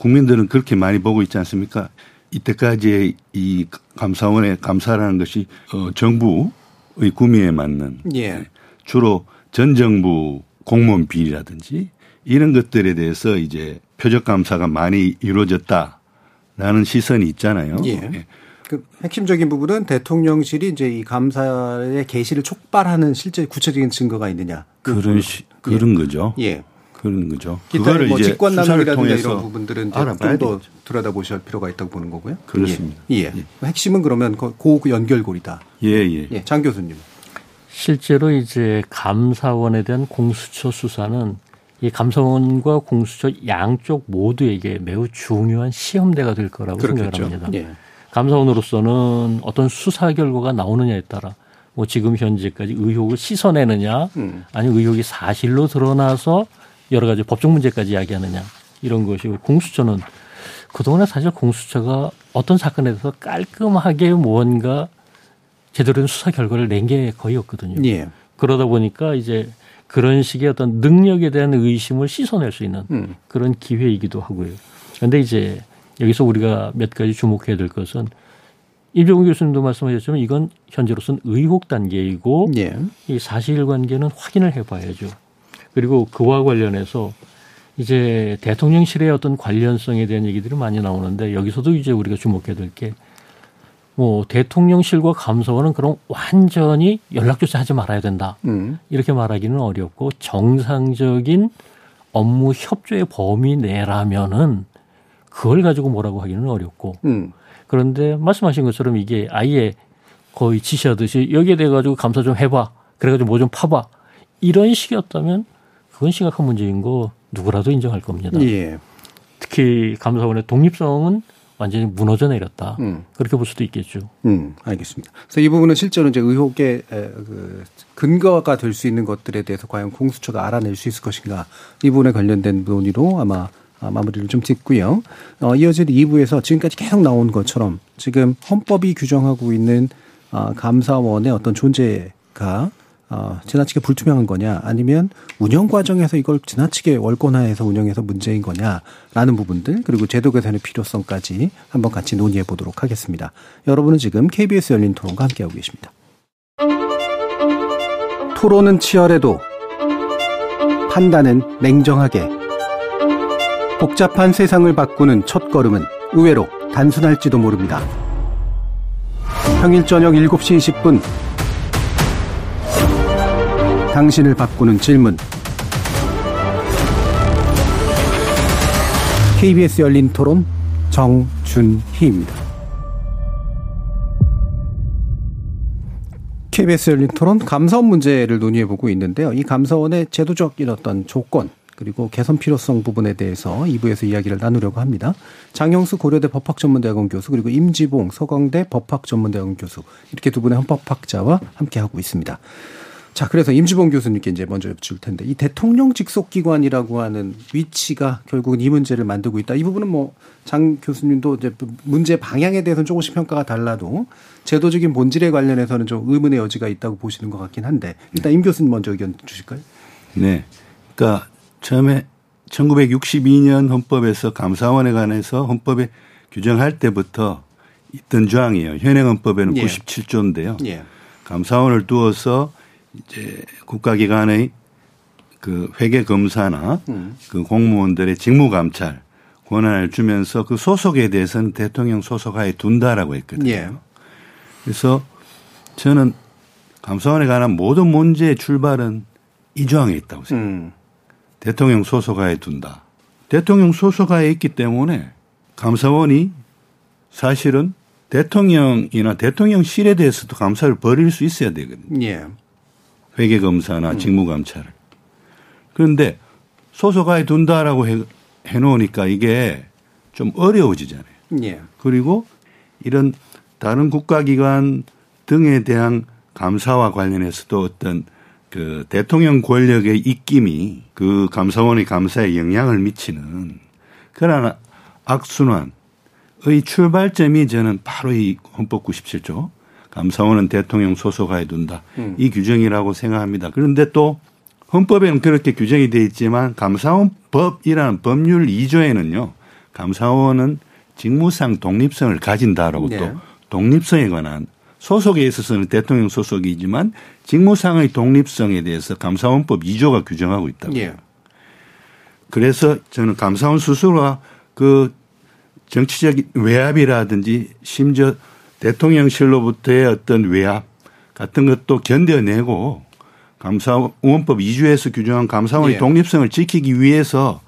F: 국민들은 그렇게 많이 보고 있지 않습니까? 이때까지의 이 감사원의 감사라는 것이 어 정부의 구미에 맞는 예. 주로 전 정부 공무원 비리라든지 이런 것들에 대해서 이제 표적 감사가 많이 이루어졌다라는 시선이 있잖아요. 예. 예.
B: 그 핵심적인 부분은 대통령실이 이제 이 감사의 개시를 촉발하는 실제 구체적인 증거가 있느냐.
F: 그 그런 시, 그런 예. 거죠. 예. 그런 거죠.
B: 그거를 뭐 남용이라든가 이런 부분들은 좀더 들여다보실 필요가 있다고 보는 거고요.
F: 그렇습니다.
B: 예. 예. 예. 핵심은 그러면 그 연결고리다.
F: 예, 예.
B: 예. 장 교수님.
G: 실제로 이제 감사원에 대한 공수처 수사는 이 감사원과 공수처 양쪽 모두에게 매우 중요한 시험대가 될 거라고 그렇겠죠. 생각합니다. 예. 감사원으로서는 어떤 수사 결과가 나오느냐에 따라 뭐 지금 현재까지 의혹을 씻어내느냐 음. 아니면 의혹이 사실로 드러나서 여러 가지 법적 문제까지 이야기하느냐 이런 것이고 공수처는 그동안에 사실 공수처가 어떤 사건에 대해서 깔끔하게 무언가 제대로 된 수사 결과를 낸 게 거의 없거든요. 예. 그러다 보니까 이제 그런 식의 어떤 능력에 대한 의심을 씻어낼 수 있는 음. 그런 기회이기도 하고요. 그런데 이제 여기서 우리가 몇 가지 주목해야 될 것은 이병우 교수님도 말씀하셨지만 이건 현재로서는 의혹 단계이고 예. 이 사실관계는 확인을 해봐야죠. 그리고 그와 관련해서 이제 대통령실의 어떤 관련성에 대한 얘기들이 많이 나오는데 여기서도 이제 우리가 주목해야 될 게 뭐 대통령실과 감사원은 그럼 완전히 연락조차 하지 말아야 된다. 음. 이렇게 말하기는 어렵고 정상적인 업무 협조의 범위 내라면은 그걸 가지고 뭐라고 하기는 어렵고 음. 그런데 말씀하신 것처럼 이게 아예 거의 지시하듯이 여기에 대해 가지고 감사 좀 해봐. 그래가지고 뭐 좀 파봐. 이런 식이었다면 그건 심각한 문제인 거 누구라도 인정할 겁니다. 예. 특히 감사원의 독립성은 완전히 무너져 내렸다. 음. 그렇게 볼 수도 있겠죠.
B: 음, 알겠습니다. 그래서 이 부분은 실제로 이제 의혹의 그 근거가 될 수 있는 것들에 대해서 과연 공수처가 알아낼 수 있을 것인가 이 부분에 관련된 논의로 아마 마무리를 좀 짓고요. 어, 이어질 2부에서 지금까지 계속 나온 것처럼 지금 헌법이 규정하고 있는 어, 감사원의 어떤 존재가 어, 지나치게 불투명한 거냐 아니면 운영 과정에서 이걸 지나치게 월권화해서 운영해서 문제인 거냐라는 부분들 그리고 제도 개선의 필요성까지 한번 같이 논의해 보도록 하겠습니다. 여러분은 지금 KBS 열린 토론과 함께하고 계십니다. 토론은 치열해도 판단은 냉정하게 복잡한 세상을 바꾸는 첫 걸음은 의외로 단순할지도 모릅니다. 평일 저녁 7시 20분 당신을 바꾸는 질문. KBS 열린 토론 정준희입니다. KBS 열린 토론 감사원 문제를 논의해보고 있는데요. 이 감사원의 제도적인 어떤 조건, 그리고 개선 필요성 부분에 대해서 2부에서 이야기를 나누려고 합니다. 장영수 고려대 법학전문대학원 교수 그리고 임지봉 서강대 법학전문대학원 교수 이렇게 두 분의 헌법학자와 함께하고 있습니다. 자, 그래서 임주봉 교수님께 이제 먼저 여쭤볼 텐데 이 대통령 직속 기관이라고 하는 위치가 결국은 이 문제를 만들고 있다. 이 부분은 뭐 장 교수님도 이제 문제 방향에 대해서는 조금씩 평가가 달라도 제도적인 본질에 관련해서는 좀 의문의 여지가 있다고 보시는 것 같긴 한데 일단 임 교수님 먼저 의견 주실까요?
F: 네. 그러니까 처음에 1962년 헌법에서 감사원에 관해서 헌법에 규정할 때부터 있던 조항이에요. 현행 헌법에는 예. 97조인데요. 예. 감사원을 두어서 이제 국가기관의 그 회계 검사나 음. 그 공무원들의 직무 감찰 권한을 주면서 그 소속에 대해서는 대통령 소속하에 둔다라고 했거든요. 예. 그래서 저는 감사원에 관한 모든 문제의 출발은 이 조항에 있다고 생각합니다. 음. 대통령 소속하에 둔다. 대통령 소속하에 있기 때문에 감사원이 사실은 대통령이나 대통령실에 대해서도 감사를 벌일 수 있어야 되거든요. 예. 회계 검사나 음. 직무 감찰을. 그런데 소속하에 둔다라고 해, 해 놓으니까 이게 좀 어려워지잖아요. 예. 그리고 이런 다른 국가기관 등에 대한 감사와 관련해서도 어떤 그 대통령 권력의 입김이 그 감사원의 감사에 영향을 미치는 그러나 악순환의 출발점이 저는 바로 이 헌법 97조 감사원은 대통령 소속하에 둔다. 음. 이 규정이라고 생각합니다. 그런데 또 헌법에는 그렇게 규정이 되어 있지만 감사원법이라는 법률 2조에는요. 감사원은 직무상 독립성을 가진다라고 네. 또 독립성에 관한 소속에 있어서는 대통령 소속이지만 직무상의 독립성에 대해서 감사원법 2조가 규정하고 있다고. 예. 그래서 저는 감사원 스스로가 그 정치적 외압이라든지 심지어 대통령실로부터의 어떤 외압 같은 것도 견뎌내고 감사원법 2주에서 규정한 감사원의 예. 독립성을 지키기 위해서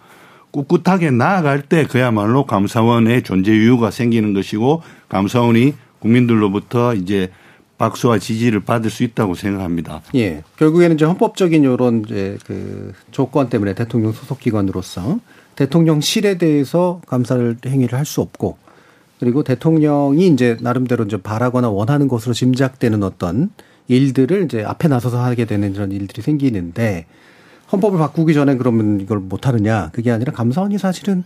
F: 꿋꿋하게 나아갈 때 그야말로 감사원의 존재 이유가 생기는 것이고 감사원이 국민들로부터 이제 박수와 지지를 받을 수 있다고 생각합니다.
B: 예. 결국에는 이제 헌법적인 이런 이제 그 조건 때문에 대통령 소속 기관으로서 대통령실에 대해서 감사를 행위를 할 수 없고 그리고 대통령이 이제 나름대로 이제 바라거나 원하는 것으로 짐작되는 어떤 일들을 이제 앞에 나서서 하게 되는 이런 일들이 생기는데 헌법을 바꾸기 전에 그러면 이걸 못 하느냐 그게 아니라 감사원이 사실은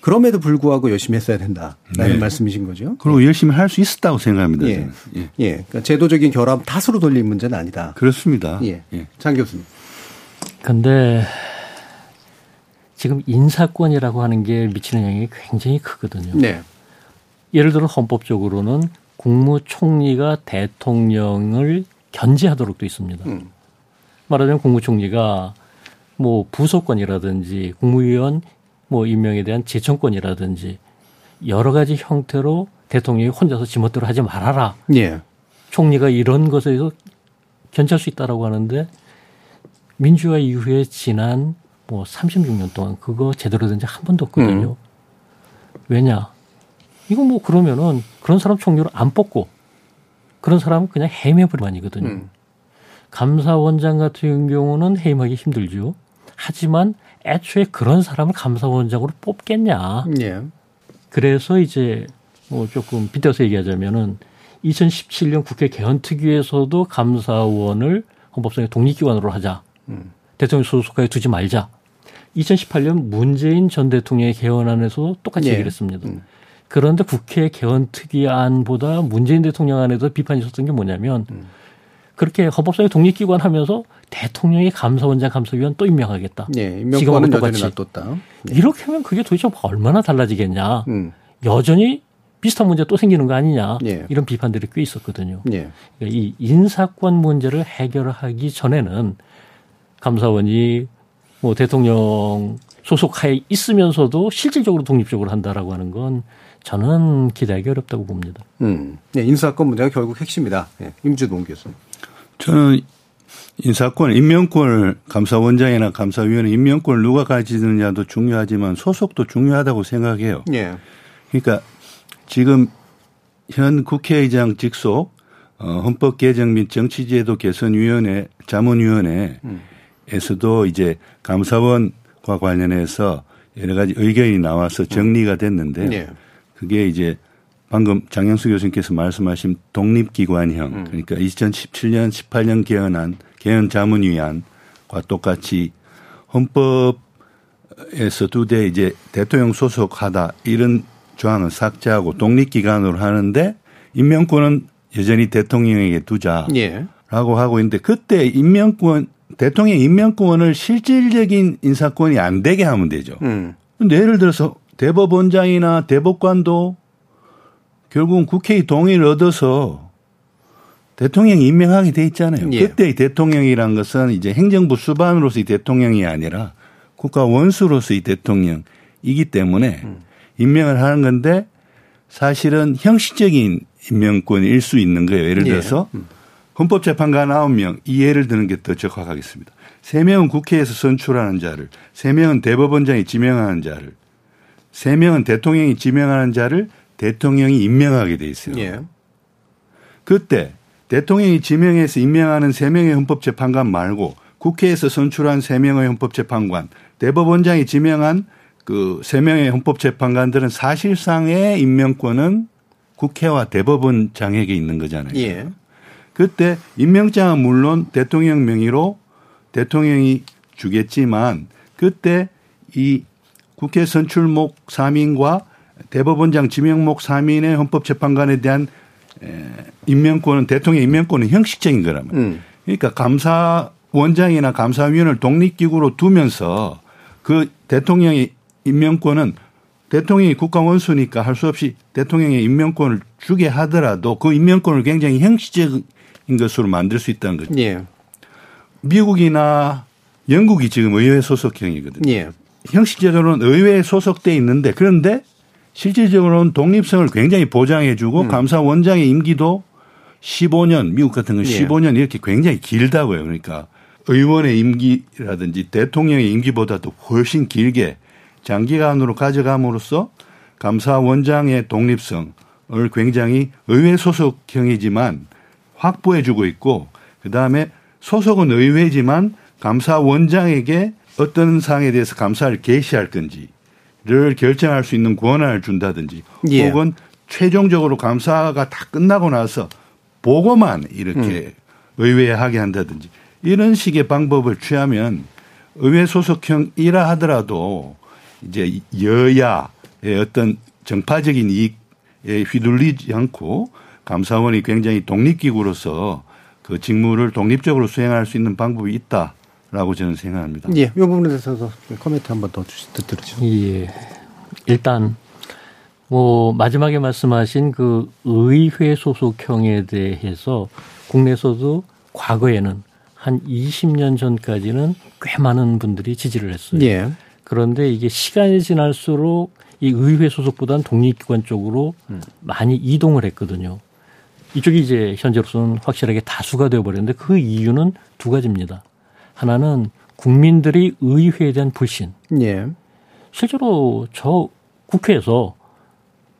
B: 그럼에도 불구하고 열심히 했어야 된다라는 네. 말씀이신 거죠.
F: 그리고 열심히 할 수 있었다고 생각합니다.
B: 예. 예. 예. 그러니까 제도적인 결함 탓으로 돌린 문제는 아니다.
F: 그렇습니다.
B: 예. 예. 장 교수님.
G: 근데 지금 인사권이라고 하는 게 미치는 영향이 굉장히 크거든요. 네. 예를 들어 헌법적으로는 국무총리가 대통령을 견제하도록 돼 있습니다. 음. 말하자면 국무총리가 뭐 부속권이라든지 국무위원 뭐 임명에 대한 제청권이라든지 여러 가지 형태로 대통령이 혼자서 지멋대로 하지 말아라. 예. 총리가 이런 것에서 견제할 수 있다라고 하는데 민주화 이후에 지난 뭐 36년 동안 그거 제대로 된 적 한 번도 없거든요. 음. 왜냐? 이거 뭐 그러면은 그런 사람 총리로 안 뽑고 그런 사람은 그냥 해임해버리만이거든요. 음. 감사원장 같은 경우는 해임하기 힘들죠. 하지만 애초에 그런 사람을 감사원장으로 뽑겠냐. 예. 그래서 이제 뭐 조금 빗대서 얘기하자면은 2017년 국회 개헌특위에서도 감사원을 헌법상의 독립기관으로 하자. 음. 대통령 소속하에 두지 말자. 2018년 문재인 전 대통령의 개헌안에서도 똑같이 예. 얘기를 했습니다. 음. 그런데 국회 개헌 특위안보다 문재인 대통령 안에서 비판이 있었던 게 뭐냐면 음. 그렇게 헌법상의 독립기관 하면서 대통령이 감사원장 감사위원 또 임명하겠다.
B: 네, 임명권은 여전히 놔뒀다.
G: 네. 이렇게 하면 그게 도대체 얼마나 달라지겠냐. 음. 여전히 비슷한 문제 또 생기는 거 아니냐. 네. 이런 비판들이 꽤 있었거든요. 네. 그러니까 이 인사권 문제를 해결하기 전에는 감사원이 뭐 대통령 소속하에 있으면서도 실질적으로 독립적으로 한다라고 하는 건 저는 기대하기 어렵다고 봅니다.
B: 음. 네, 인사권 문제가 결국 핵심이다. 네, 임주동 교수.
F: 저는 인사권, 임명권을 감사원장이나 감사위원회 임명권을 누가 가지느냐도 중요하지만 소속도 중요하다고 생각해요. 예. 그러니까 지금 현 국회의장 직속 어, 헌법 개정 및 정치제도 개선위원회 자문위원회에서도 이제 감사원과 관련해서 여러 가지 의견이 나와서 정리가 됐는데 예. 그게 이제 방금 장영수 교수님께서 말씀하신 독립기관형 음. 그러니까 2017년 18년 개헌안 개헌 자문위안과 똑같이 헌법에서 두 대 이제 대통령 소속하다 이런 조항은 삭제하고 독립기관으로 하는데 임명권은 여전히 대통령에게 두자라고 예. 하고 있는데 그때 임명권 대통령 임명권을 실질적인 인사권이 안 되게 하면 되죠. 음. 근데 예를 들어서 대법원장이나 대법관도 결국은 국회의 동의를 얻어서 대통령이 임명하게 돼 있잖아요. 예. 그때의 대통령이란 것은 이제 행정부 수반으로서의 대통령이 아니라 국가 원수로서의 대통령이기 때문에 음. 임명을 하는 건데 사실은 형식적인 임명권일 수 있는 거예요. 예를 예. 들어서 예. 헌법재판관 9명 이 예를 드는 게 더 적합하겠습니다. 3명은 국회에서 선출하는 자를, 3명은 대법원장이 지명하는 자를, 3명은 대통령이 지명하는 자를 대통령이 임명하게 돼 있어요. 예. 그때 대통령이 지명해서 임명하는 3명의 헌법재판관 말고 국회에서 선출한 3명의 헌법재판관, 대법원장이 지명한 그 3명의 헌법재판관들은 사실상의 임명권은 국회와 대법원장에게 있는 거잖아요. 예. 그때 임명장은 물론 대통령 명의로 대통령이 주겠지만 그때 이 국회 선출목 3인과 대법원장 지명목 3인의 헌법재판관에 대한 임명권은 대통령 임명권은 형식적인 거라면. 음. 그러니까 감사원장이나 감사위원을 독립기구로 두면서 그 대통령의 임명권은 대통령이 국가 원수니까 할 수 없이 대통령의 임명권을 주게 하더라도 그 임명권을 굉장히 형식적인 것으로 만들 수 있다는 거죠. 예. 미국이나 영국이 지금 의회 소속형이거든요. 예. 형식적으로는 의회에 소속돼 있는데 그런데 실질적으로는 독립성을 굉장히 보장해주고 음. 감사원장의 임기도 15년 미국 같은 건 15년 예. 이렇게 굉장히 길다고요. 그러니까 의원의 임기라든지 대통령의 임기보다도 훨씬 길게 장기간으로 가져감으로써 감사원장의 독립성을 굉장히 의회 소속형이지만 확보해주고 있고 그 다음에 소속은 의회지만 감사원장에게 어떤 사항에 대해서 감사를 개시할 건지 를 결정할 수 있는 권한을 준다든지 예. 혹은 최종적으로 감사가 다 끝나고 나서 보고만 이렇게 음. 의회에 하게 한다든지 이런 식의 방법을 취하면 의회 소속형이라 하더라도 이제 여야의 어떤 정파적인 이익에 휘둘리지 않고 감사원이 굉장히 독립기구로서 그 직무를 독립적으로 수행할 수 있는 방법이 있다. 라고 저는 생각합니다.
B: 예, 이 부분에 대해서 코멘트 한번 더 듣도록.
G: 예. 일단, 뭐, 마지막에 말씀하신 그 의회 소속형에 대해서 국내에서도 과거에는 한 20년 전까지는 꽤 많은 분들이 지지를 했어요. 예. 그런데 이게 시간이 지날수록 이 의회 소속보다는 독립기관 쪽으로 음. 많이 이동을 했거든요. 이쪽이 이제 현재로서는 확실하게 다수가 되어버렸는데 그 이유는 두 가지입니다. 하나는 국민들이 의회에 대한 불신. 예. 실제로 저 국회에서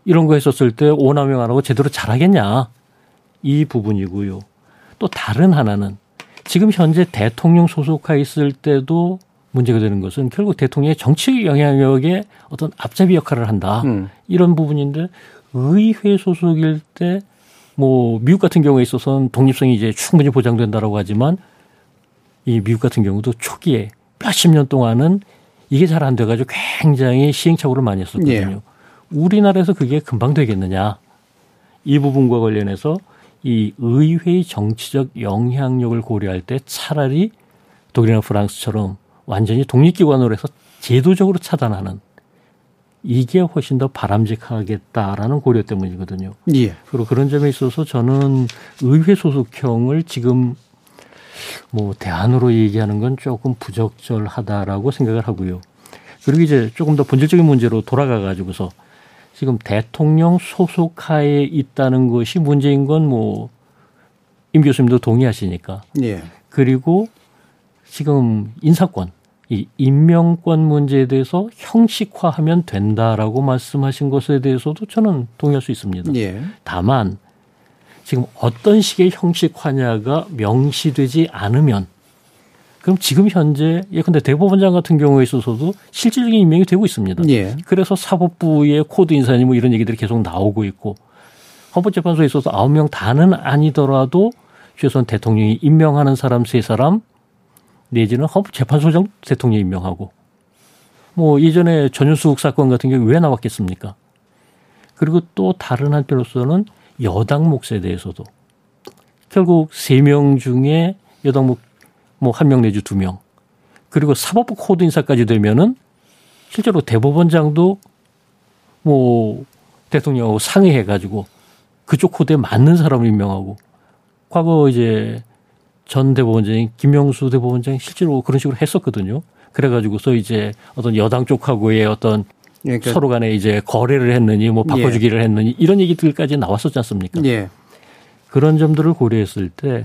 G: 이런 거 했었을 때 오남용 안 하고 제대로 잘하겠냐. 이 부분이고요. 또 다른 하나는 지금 현재 대통령 소속하에 있을 때도 문제가 되는 것은 결국 대통령의 정치 영향력에 어떤 앞잡이 역할을 한다. 음. 이런 부분인데 의회 소속일 때 뭐 미국 같은 경우에 있어서는 독립성이 이제 충분히 보장된다라고 하지만 이 미국 같은 경우도 초기에 몇십 년 동안은 이게 잘 안 돼가지고 굉장히 시행착오를 많이 했었거든요. 예. 우리나라에서 그게 금방 되겠느냐. 이 부분과 관련해서 이 의회의 정치적 영향력을 고려할 때 차라리 독일이나 프랑스처럼 완전히 독립기관으로 해서 제도적으로 차단하는 이게 훨씬 더 바람직하겠다라는 고려 때문이거든요. 예. 그리고 그런 점에 있어서 저는 의회 소속형을 지금 뭐 대안으로 얘기하는 건 조금 부적절하다라고 생각을 하고요. 그리고 이제 조금 더 본질적인 문제로 돌아가 가지고서 지금 대통령 소속하에 있다는 것이 문제인 건 뭐 임 교수님도 동의하시니까. 예. 그리고 지금 인사권, 이 임명권 문제에 대해서 형식화하면 된다라고 말씀하신 것에 대해서도 저는 동의할 수 있습니다. 예. 다만 지금 어떤 식의 형식화냐가 명시되지 않으면 그럼 지금 현재 예컨대 대법원장 같은 경우에 있어서도 실질적인 임명이 되고 있습니다. 예. 그래서 사법부의 코드 인사니 뭐 이런 얘기들이 계속 나오고 있고 헌법재판소에 있어서 아홉 명 다는 아니더라도 최소한 대통령이 임명하는 사람 세 사람 내지는 헌법재판소장 대통령 임명하고 뭐 이전에 전효숙 사건 같은 경우 왜 나왔겠습니까? 그리고 또 다른 한편으로서는 여당 몫에 대해서도 결국 세 명 중에 여당 몫 뭐 한 명 내지 두 명 그리고 사법부 코드 인사까지 되면은 실제로 대법원장도 뭐 대통령하고 상의해 가지고 그쪽 코드에 맞는 사람을 임명하고 과거 이제 전 대법원장인 김명수 대법원장이 실제로 그런 식으로 했었거든요. 그래가지고서 이제 어떤 여당 쪽하고의 어떤 그러니까 서로 간에 이제 거래를 했느니 뭐 바꿔주기를 예. 했느니 이런 얘기들까지 나왔었지 않습니까? 예. 그런 점들을 고려했을 때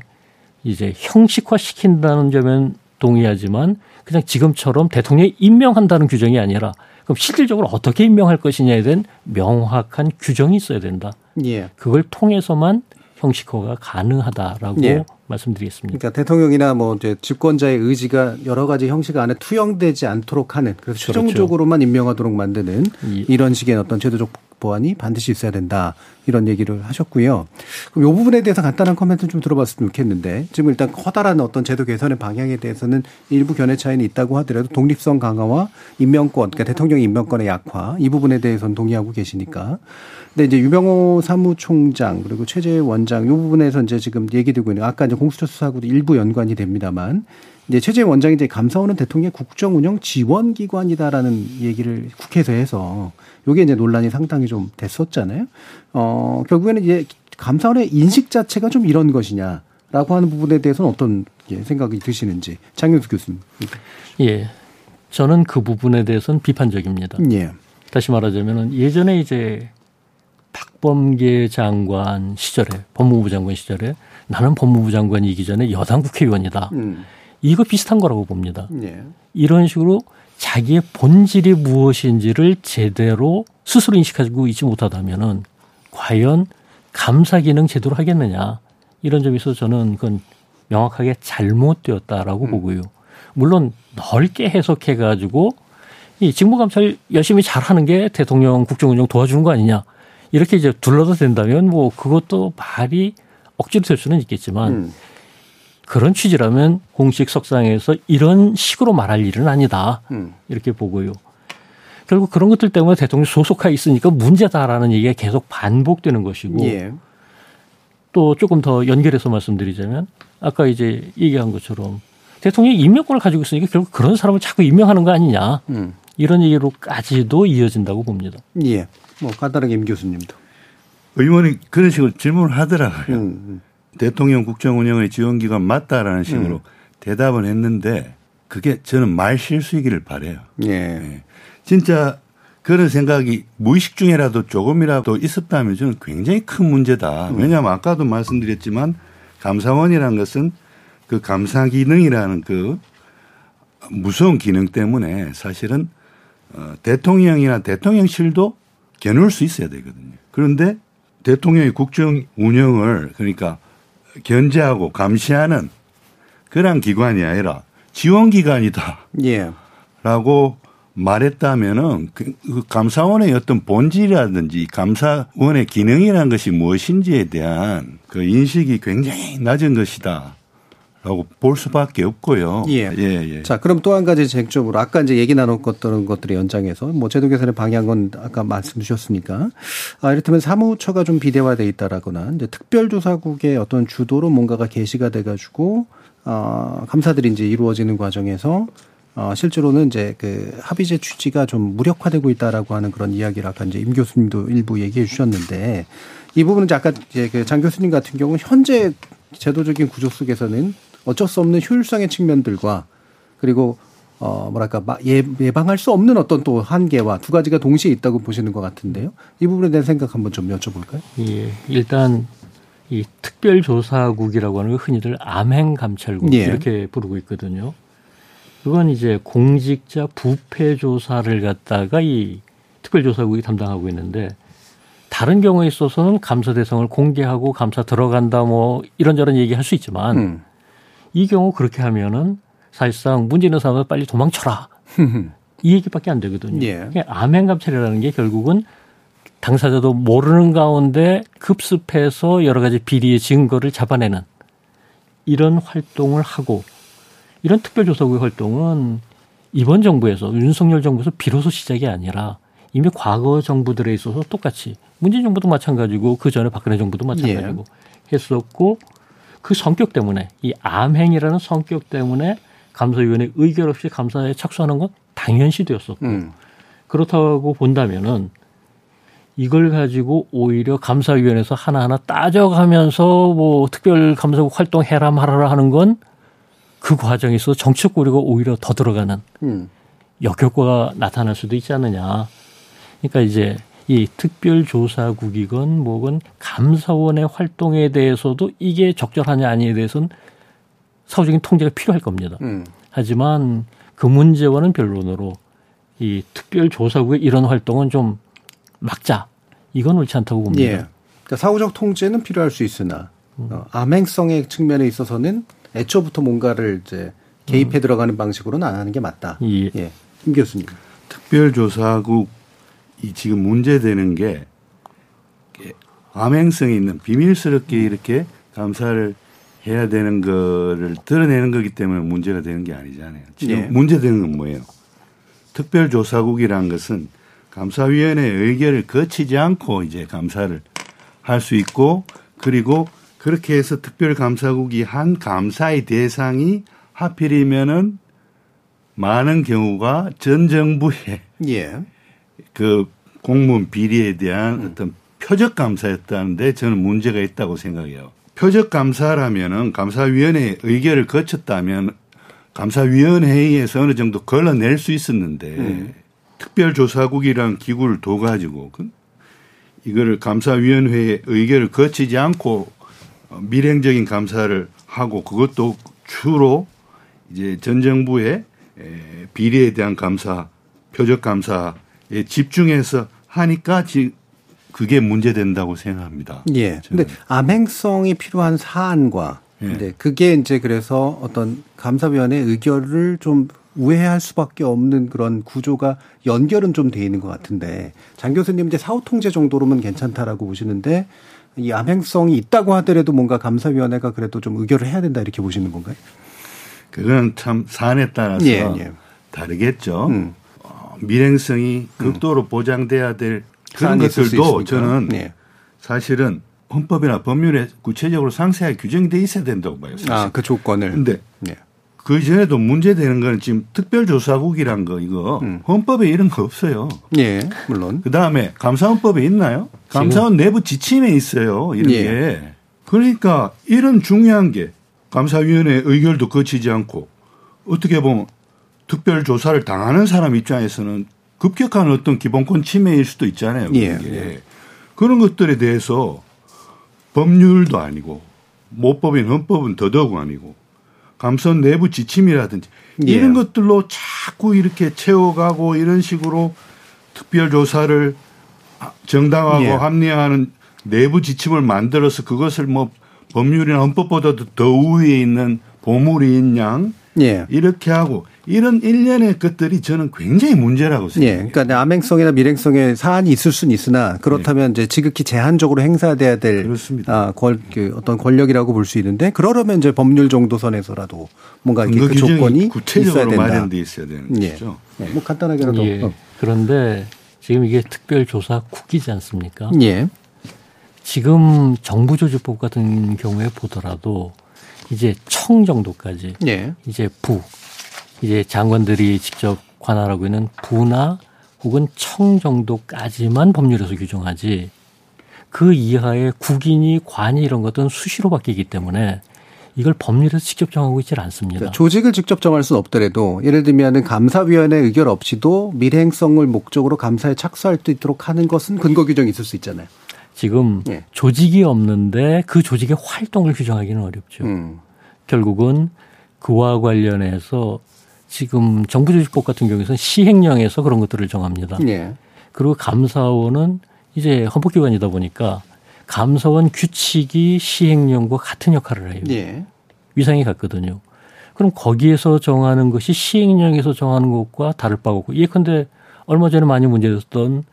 G: 이제 형식화 시킨다는 점은 동의하지만 그냥 지금처럼 대통령이 임명한다는 규정이 아니라 그럼 실질적으로 어떻게 임명할 것이냐에 대한 명확한 규정이 있어야 된다. 예. 그걸 통해서만 형식화가 가능하다라고 예. 말씀드리겠습니다.
B: 그러니까 대통령이나 뭐 이제 집권자의 의지가 여러 가지 형식 안에 투영되지 않도록 하는 그래서 그렇죠. 최종적으로만 임명하도록 만드는 예. 이런 식의 어떤 제도적 보완이 반드시 있어야 된다 이런 얘기를 하셨고요. 그럼 이 부분에 대해서 간단한 코멘트 좀 들어봤으면 좋겠는데 지금 일단 커다란 어떤 제도 개선의 방향에 대해서는 일부 견해 차이는 있다고 하더라도 독립성 강화와 임명권, 그러니까 대통령 임명권의 약화 이 부분에 대해서는 동의하고 계시니까. 근데 이제 유병호 사무총장 그리고 최재 원장 이 부분에서 이제 지금 얘기되고 있는 아까 이제 공수처 수사하고도 일부 연관이 됩니다만 이제 최재 원장이 이제 감사원은 대통령의 국정 운영 지원 기관이다라는 얘기를 국회에서 해서 요게 이제 논란이 상당히 좀 됐었잖아요. 어, 결국에는 이제 감사원의 인식 자체가 좀 이런 것이냐 라고 하는 부분에 대해서는 어떤 생각이 드시는지 장윤수 교수님.
G: 예. 저는 그 부분에 대해서는 비판적입니다. 예. 다시 말하자면은 예전에 이제 박범계 장관 시절에 법무부 장관 시절에 나는 법무부 장관이기 전에 여당 국회의원이다. 음. 이거 비슷한 거라고 봅니다. 예. 이런 식으로 자기의 본질이 무엇인지를 제대로 스스로 인식하고 있지 못하다면은 과연 감사 기능 제대로 하겠느냐 이런 점에서 저는 그건 명확하게 잘못되었다라고 음. 보고요. 물론 넓게 해석해 가지고 이 직무감사를 열심히 잘하는 게 대통령 국정운영 도와주는 거 아니냐 이렇게 이제 둘러도 된다면 뭐 그것도 말이 억지로 될 수는 있겠지만 음. 그런 취지라면 공식 석상에서 이런 식으로 말할 일은 아니다. 음. 이렇게 보고요. 결국 그런 것들 때문에 대통령 소속하에 있으니까 문제다라는 얘기가 계속 반복되는 것이고 예. 또 조금 더 연결해서 말씀드리자면 아까 이제 얘기한 것처럼 대통령이 임명권을 가지고 있으니까 결국 그런 사람을 자꾸 임명하는 거 아니냐. 음. 이런 얘기로까지도 이어진다고 봅니다.
B: 예. 뭐 간단하게 임 교수님도.
F: 의원이 그런 식으로 질문을 하더라고요. 음. 음. 대통령 국정 운영의 지원 기관 맞다라는 식으로 음. 대답을 했는데 그게 저는 말 실수이기를 바래요. 예. 네. 진짜 그런 생각이 무의식 중에라도 조금이라도 있었다면 저는 굉장히 큰 문제다. 음. 왜냐하면 아까도 말씀드렸지만 감사원이라는 것은 그 감사 기능이라는 그 무서운 기능 때문에 사실은 어, 대통령이나 대통령실도 겨눌 수 있어야 되거든요. 그런데 대통령의 국정 운영을 그러니까 견제하고 감시하는 그런 기관이 아니라 지원 기관이다. 예. 라고 말했다면은 그, 그 감사원의 어떤 본질이라든지 감사원의 기능이라는 것이 무엇인지에 대한 그 인식이 굉장히 낮은 것이다. 라고 볼 수밖에 없고요.
B: 예. 예, 예. 자, 그럼 또 한 가지 쟁점으로 아까 이제 얘기 나눴던 것들의 연장해서 뭐 제도 개선의 방향은 아까 말씀 주셨으니까 아, 이를테면 사무처가 좀 비대화돼 있다라거나 이제 특별조사국의 어떤 주도로 뭔가가 게시가 돼 가지고 어, 감사들이 이제 이루어지는 과정에서 어, 실제로는 이제 그 합의제 취지가 좀 무력화되고 있다라고 하는 그런 이야기를 아까 이제 임 교수님도 일부 얘기해 주셨는데 이 부분은 이제 아까 이제 그 장 교수님 같은 경우는 현재 제도적인 구조 속에서는 어쩔 수 없는 효율성의 측면들과 그리고 어 뭐랄까 예, 예방할 수 없는 어떤 또 한계와 두 가지가 동시에 있다고 보시는 것 같은데요. 이 부분에 대한 생각 한번 좀 여쭤볼까요?
G: 예, 일단 이 특별조사국이라고 하는 걸 흔히들 암행 감찰국 예. 이렇게 부르고 있거든요. 그건 이제 공직자 부패 조사를 갖다가 이 특별조사국이 담당하고 있는데 다른 경우에 있어서는 감사 대상을 공개하고 감사 들어간다 뭐 이런저런 얘기할 수 있지만 음. 이 경우 그렇게 하면은 사실상 문제 있는 사람을 빨리 도망쳐라. [laughs] 이 얘기밖에 안 되거든요. 예. 암행 감찰이라는 게 결국은 당사자도 모르는 가운데 급습해서 여러 가지 비리의 증거를 잡아내는 이런 활동을 하고 이런 특별조사국의 활동은 이번 정부에서 윤석열 정부에서 비로소 시작이 아니라 이미 과거 정부들에 있어서 똑같이 문재인 정부도 마찬가지고 그 전에 박근혜 정부도 마찬가지고 예. 했었고 그 성격 때문에 이 암행이라는 성격 때문에 감사위원회 의결 없이 감사에 착수하는 건 당연시되었었고 음. 그렇다고 본다면은 이걸 가지고 오히려 감사위원회에서 하나하나 따져가면서 뭐 특별 감사국 활동 해라 말아라 하는 건 그 과정에서 정치적 고려가 오히려 더 들어가는 음. 역효과가 나타날 수도 있지 않느냐. 그러니까 이제 이 특별조사국이건 뭐건 감사원의 활동에 대해서도 이게 적절하냐 아니에 대해서는 사후적인 통제가 필요할 겁니다. 음. 하지만 그 문제와는 변론으로 이 특별조사국의 이런 활동은 좀 막자. 이건 옳지 않다고 봅니다. 예.
B: 그러니까 사후적 통제는 필요할 수 있으나 음. 어, 암행성의 측면에 있어서는 애초부터 뭔가를 이제 개입해 음. 들어가는 방식으로는 안 하는 게 맞다. 예. 예. 김 교수님.
F: 특별조사국 이 지금 문제되는 게 암행성이 있는 비밀스럽게 이렇게 감사를 해야 되는 거를 드러내는 거기 때문에 문제가 되는 게 아니잖아요. 지금 네. 문제되는 건 뭐예요? 특별조사국이라는 것은 감사위원회의 의결을 거치지 않고 이제 감사를 할 수 있고 그리고 그렇게 해서 특별감사국이 한 감사의 대상이 하필이면은 많은 경우가 전 정부의 예. 그 공무원 비리에 대한 음. 어떤 표적 감사였다는데 저는 문제가 있다고 생각해요. 표적 감사라면은 감사위원회 의결을 거쳤다면 감사위원회에서 어느 정도 걸러낼 수 있었는데 음. 특별조사국이라는 기구를 둬가지고 그 이거를 감사위원회의 의결을 거치지 않고 밀행적인 감사를 하고 그것도 주로 이제 전 정부의 비리에 대한 감사, 표적 감사 예, 집중해서 하니까 지 그게 문제된다고 생각합니다.
B: 예. 근데 암행성이 필요한 사안과 예. 근데 그게 이제 그래서 어떤 감사위원회 의결을 좀 우회할 수밖에 없는 그런 구조가 연결은 좀 돼 있는 것 같은데 장 교수님 이제 사후 통제 정도로는 괜찮다라고 보시는데 이 암행성이 있다고 하더라도 뭔가 감사위원회가 그래도 좀 의결을 해야 된다 이렇게 보시는 건가요?
F: 그건 참 사안에 따라서 예, 예. 다르겠죠. 음. 밀행성이 극도로 보장돼야 될 그런 것들도 저는 네. 사실은 헌법이나 법률에 구체적으로 상세하게 규정돼 있어야 된다고 봐요. 사실.
B: 아, 그 조건을.
F: 근데 네. 그 전에도 문제되는 거는 지금 특별조사국이란 거 이거 음. 헌법에 이런 거 없어요.
B: 예, 물론.
F: 그 다음에 감사헌법에 있나요? 감사원 내부 지침에 있어요. 이런 예. 게. 그러니까 이런 중요한 게 감사위원회 의결도 거치지 않고 어떻게 보면 특별 조사를 당하는 사람 입장에서는 급격한 어떤 기본권 침해일 수도 있잖아요. 예. 예. 그런 것들에 대해서 법률도 아니고 모법인 헌법은 더더욱 아니고 감선 내부 지침이라든지 예. 이런 것들로 자꾸 이렇게 채워가고 이런 식으로 특별 조사를 정당하고 예. 합리화하는 내부 지침을 만들어서 그것을 뭐 법률이나 헌법보다도 더 우위에 있는 보물이 있냐 예. 이렇게 하고 이런 일련의 것들이 저는 굉장히 문제라고 생각해요.
B: 예. 그러니까 암행성이나 밀행성의 사안이 있을 수는 있으나 그렇다면 예. 이제 지극히 제한적으로 행사돼야 될 그렇습니다. 아, 권, 그 어떤 권력이라고 볼 수 있는데 그러려면 이제 법률 정도 선에서라도 뭔가 이렇게 그 조건이
F: 구체적으로
B: 있어야.
F: 마련돼 있어야 되는 예. 거죠.
B: 예. 뭐 간단하게라도.
G: 예. 어. 그런데 지금 이게 특별조사국이지 않습니까?
B: 예.
G: 지금 정부조직법 같은 경우에 보더라도 이제 청 정도까지 예. 이제 부 이제 장관들이 직접 관할하고 있는 부나 혹은 청 정도까지만 법률에서 규정하지 그 이하의 국인이 관이 이런 것들은 수시로 바뀌기 때문에 이걸 법률에서 직접 정하고 있질 않습니다. 그러니까
B: 조직을 직접 정할 수는 없더라도 예를 들면 감사위원회 의결 없이도 밀행성을 목적으로 감사에 착수할 수 있도록 하는 것은 근거 규정이 있을 수 있잖아요.
G: 지금 예. 조직이 없는데 그 조직의 활동을 규정하기는 어렵죠. 음. 결국은 그와 관련해서 지금 정부조직법 같은 경우에는 시행령에서 그런 것들을 정합니다. 예. 그리고 감사원은 이제 헌법기관이다 보니까 감사원 규칙이 시행령과 같은 역할을 해요. 예. 위상이 같거든요. 그럼 거기에서 정하는 것이 시행령에서 정하는 것과 다를 바가 없고 예컨대 얼마 전에 많이 문제됐던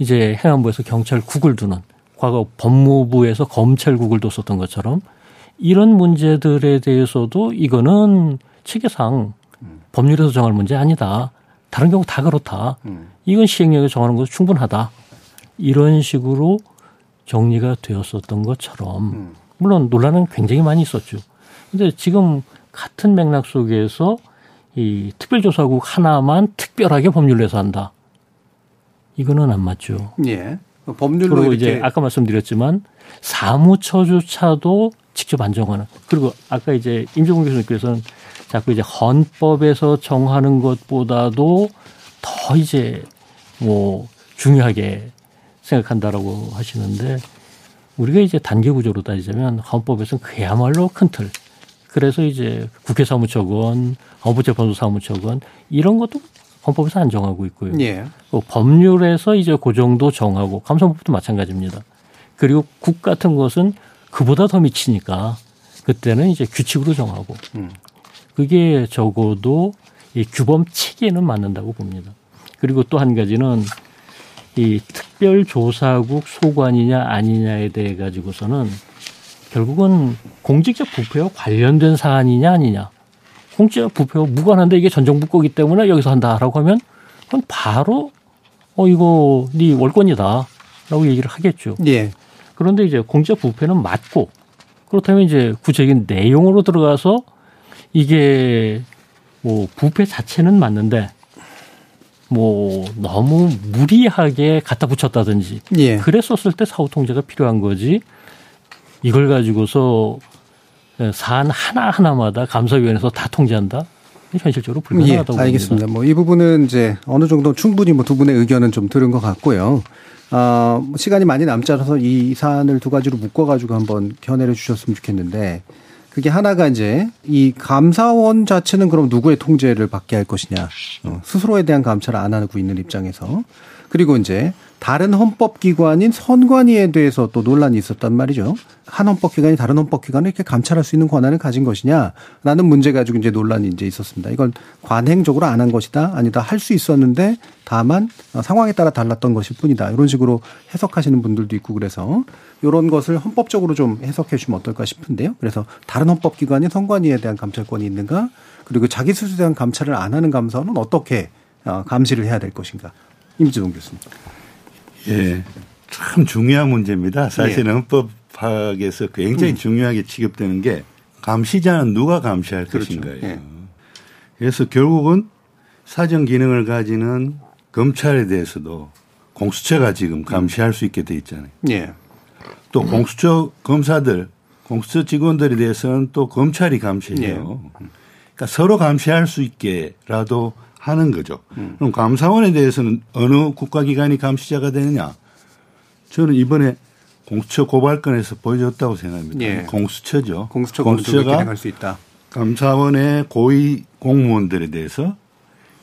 G: 이제 행안부에서 경찰국을 두는 과거 법무부에서 검찰국을 뒀었던 것처럼 이런 문제들에 대해서도 이거는 체계상 법률에서 정할 문제 아니다. 다른 경우 다 그렇다. 이건 시행령에 정하는 것도 충분하다. 이런 식으로 정리가 되었었던 것처럼 물론 논란은 굉장히 많이 있었죠. 근데 지금 같은 맥락 속에서 이 특별조사국 하나만 특별하게 법률에서 한다. 이거는 안 맞죠.
B: 예. 법률로
G: 그리고 이제 아까 말씀드렸지만 사무처조차도 직접 안정하는 그리고 아까 이제 임종훈 교수님께서는 자꾸 이제 헌법에서 정하는 것보다도 더 이제 뭐 중요하게 생각한다라고 하시는데 우리가 이제 단계 구조로 따지자면 헌법에서는 그야말로 큰 틀. 그래서 이제 국회 사무처건, 헌법재판소 사무처건 이런 것도 헌법에서 안 정하고 있고요. 예. 법률에서 이제 그 정도 정하고 감사법도 마찬가지입니다. 그리고 국 같은 것은 그보다 더 미치니까 그때는 이제 규칙으로 정하고 음. 그게 적어도 이 규범 체계는 맞는다고 봅니다. 그리고 또 한 가지는 이 특별조사국 소관이냐 아니냐에 대해 가지고서는 결국은 공직적 부패와 관련된 사안이냐 아니냐. 공직적 부패와 무관한데 이게 전 정부 거기 때문에 여기서 한다라고 하면 그건 바로 어 이거 네 월권이다라고 얘기를 하겠죠. 예. 그런데 이제 공직적 부패는 맞고 그렇다면 이제 구체적인 내용으로 들어가서 이게 뭐 부패 자체는 맞는데 뭐 너무 무리하게 갖다 붙였다든지 예. 그랬었을 때 사후 통제가 필요한 거지 이걸 가지고서 사안 하나 하나마다 감사위원회에서 다 통제한다. 현실적으로 불가능하다고
B: 예, 알겠습니다. 뭐이 부분은 이제 어느 정도 충분히 뭐 두 분의 의견은 좀 들은 것 같고요. 어, 시간이 많이 남지 않아서 이 사안을 두 가지로 묶어가지고 한번 견해를 주셨으면 좋겠는데 그게 하나가 이제 이 감사원 자체는 그럼 누구의 통제를 받게 할 것이냐. 어, 스스로에 대한 감찰을 안 하고 있는 입장에서. 그리고 이제 다른 헌법기관인 선관위에 대해서 또 논란이 있었단 말이죠. 한 헌법기관이 다른 헌법기관을 이렇게 감찰할 수 있는 권한을 가진 것이냐라는 문제 가지고 이제 논란이 이제 있었습니다. 이건 관행적으로 안 한 것이다 아니다 할 수 있었는데 다만 상황에 따라 달랐던 것일 뿐이다. 이런 식으로 해석하시는 분들도 있고 그래서 이런 것을 헌법적으로 좀 해석해 주시면 어떨까 싶은데요. 그래서 다른 헌법기관인 선관위에 대한 감찰권이 있는가 그리고 자기 스스로에 대한 감찰을 안 하는 감사는 어떻게 어, 감시를 해야 될 것인가. 임지동 교수님.
F: 예. 참 중요한 문제입니다. 사실은 예. 헌법 파악에서 굉장히 음. 중요하게 취급되는 게 감시자는 누가 감시할 그렇죠. 것인가요. 예. 그래서 결국은 사정 기능을 가지는 검찰에 대해서도 공수처가 지금 감시할 수 있게 돼 있잖아요. 예. 또 공수처 검사들, 공수처 직원들에 대해서는 또 검찰이 감시해요. 예. 그러니까 서로 감시할 수 있게라도 하는 거죠. 음. 그럼 감사원에 대해서는 어느 국가기관이 감시자가 되느냐? 저는 이번에 공수처 고발건에서 보여줬다고 생각합니다. 예. 공수처죠.
B: 공수처 공수처가 할수 있다.
F: 감사원의 고위 공무원들에 대해서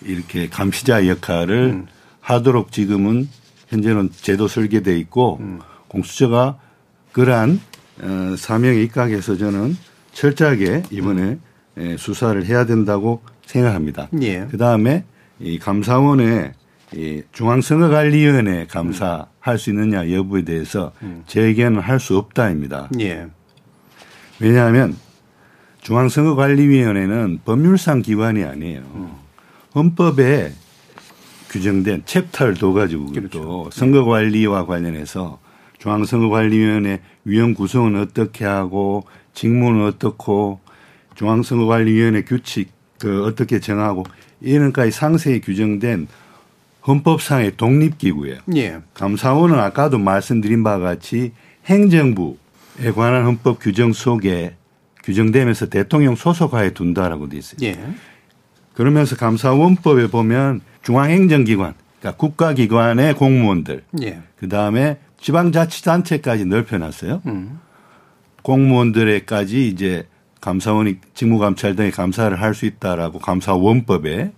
F: 이렇게 감시자 역할을 음. 하도록 지금은 현재는 제도 설계돼 있고 음. 공수처가 그러한 어, 사명에 입각해서 저는 철저하게 이번에 예, 수사를 해야 된다고 생각합니다. 예. 그 다음에 이 감사원의 이 중앙선거관리위원회 감사할 수 있느냐 여부에 대해서 음. 제 의견은 할 수 없다입니다. 예. 왜냐하면 중앙선거관리위원회는 법률상 기관이 아니에요. 음. 헌법에 규정된 챕터를 둬가지고 그렇죠. 또 선거관리와 관련해서 중앙선거관리위원회 위원 구성은 어떻게 하고 직무는 어떻고 중앙선거관리위원회 규칙 그 어떻게 정하고 이런까지 상세히 규정된 헌법상의 독립기구예요. 예. 감사원은 아까도 말씀드린 바와 같이 행정부에 관한 헌법 규정 속에 규정되면서 대통령 소속하에 둔다라고 돼 있어요. 예. 그러면서 감사원법에 보면 중앙행정기관, 그러니까 국가기관의 공무원들, 예. 그 다음에 지방자치단체까지 넓혀놨어요. 음. 공무원들에까지 이제 감사원이 직무감찰 등의 감사를 할 수 있다라고 감사원법에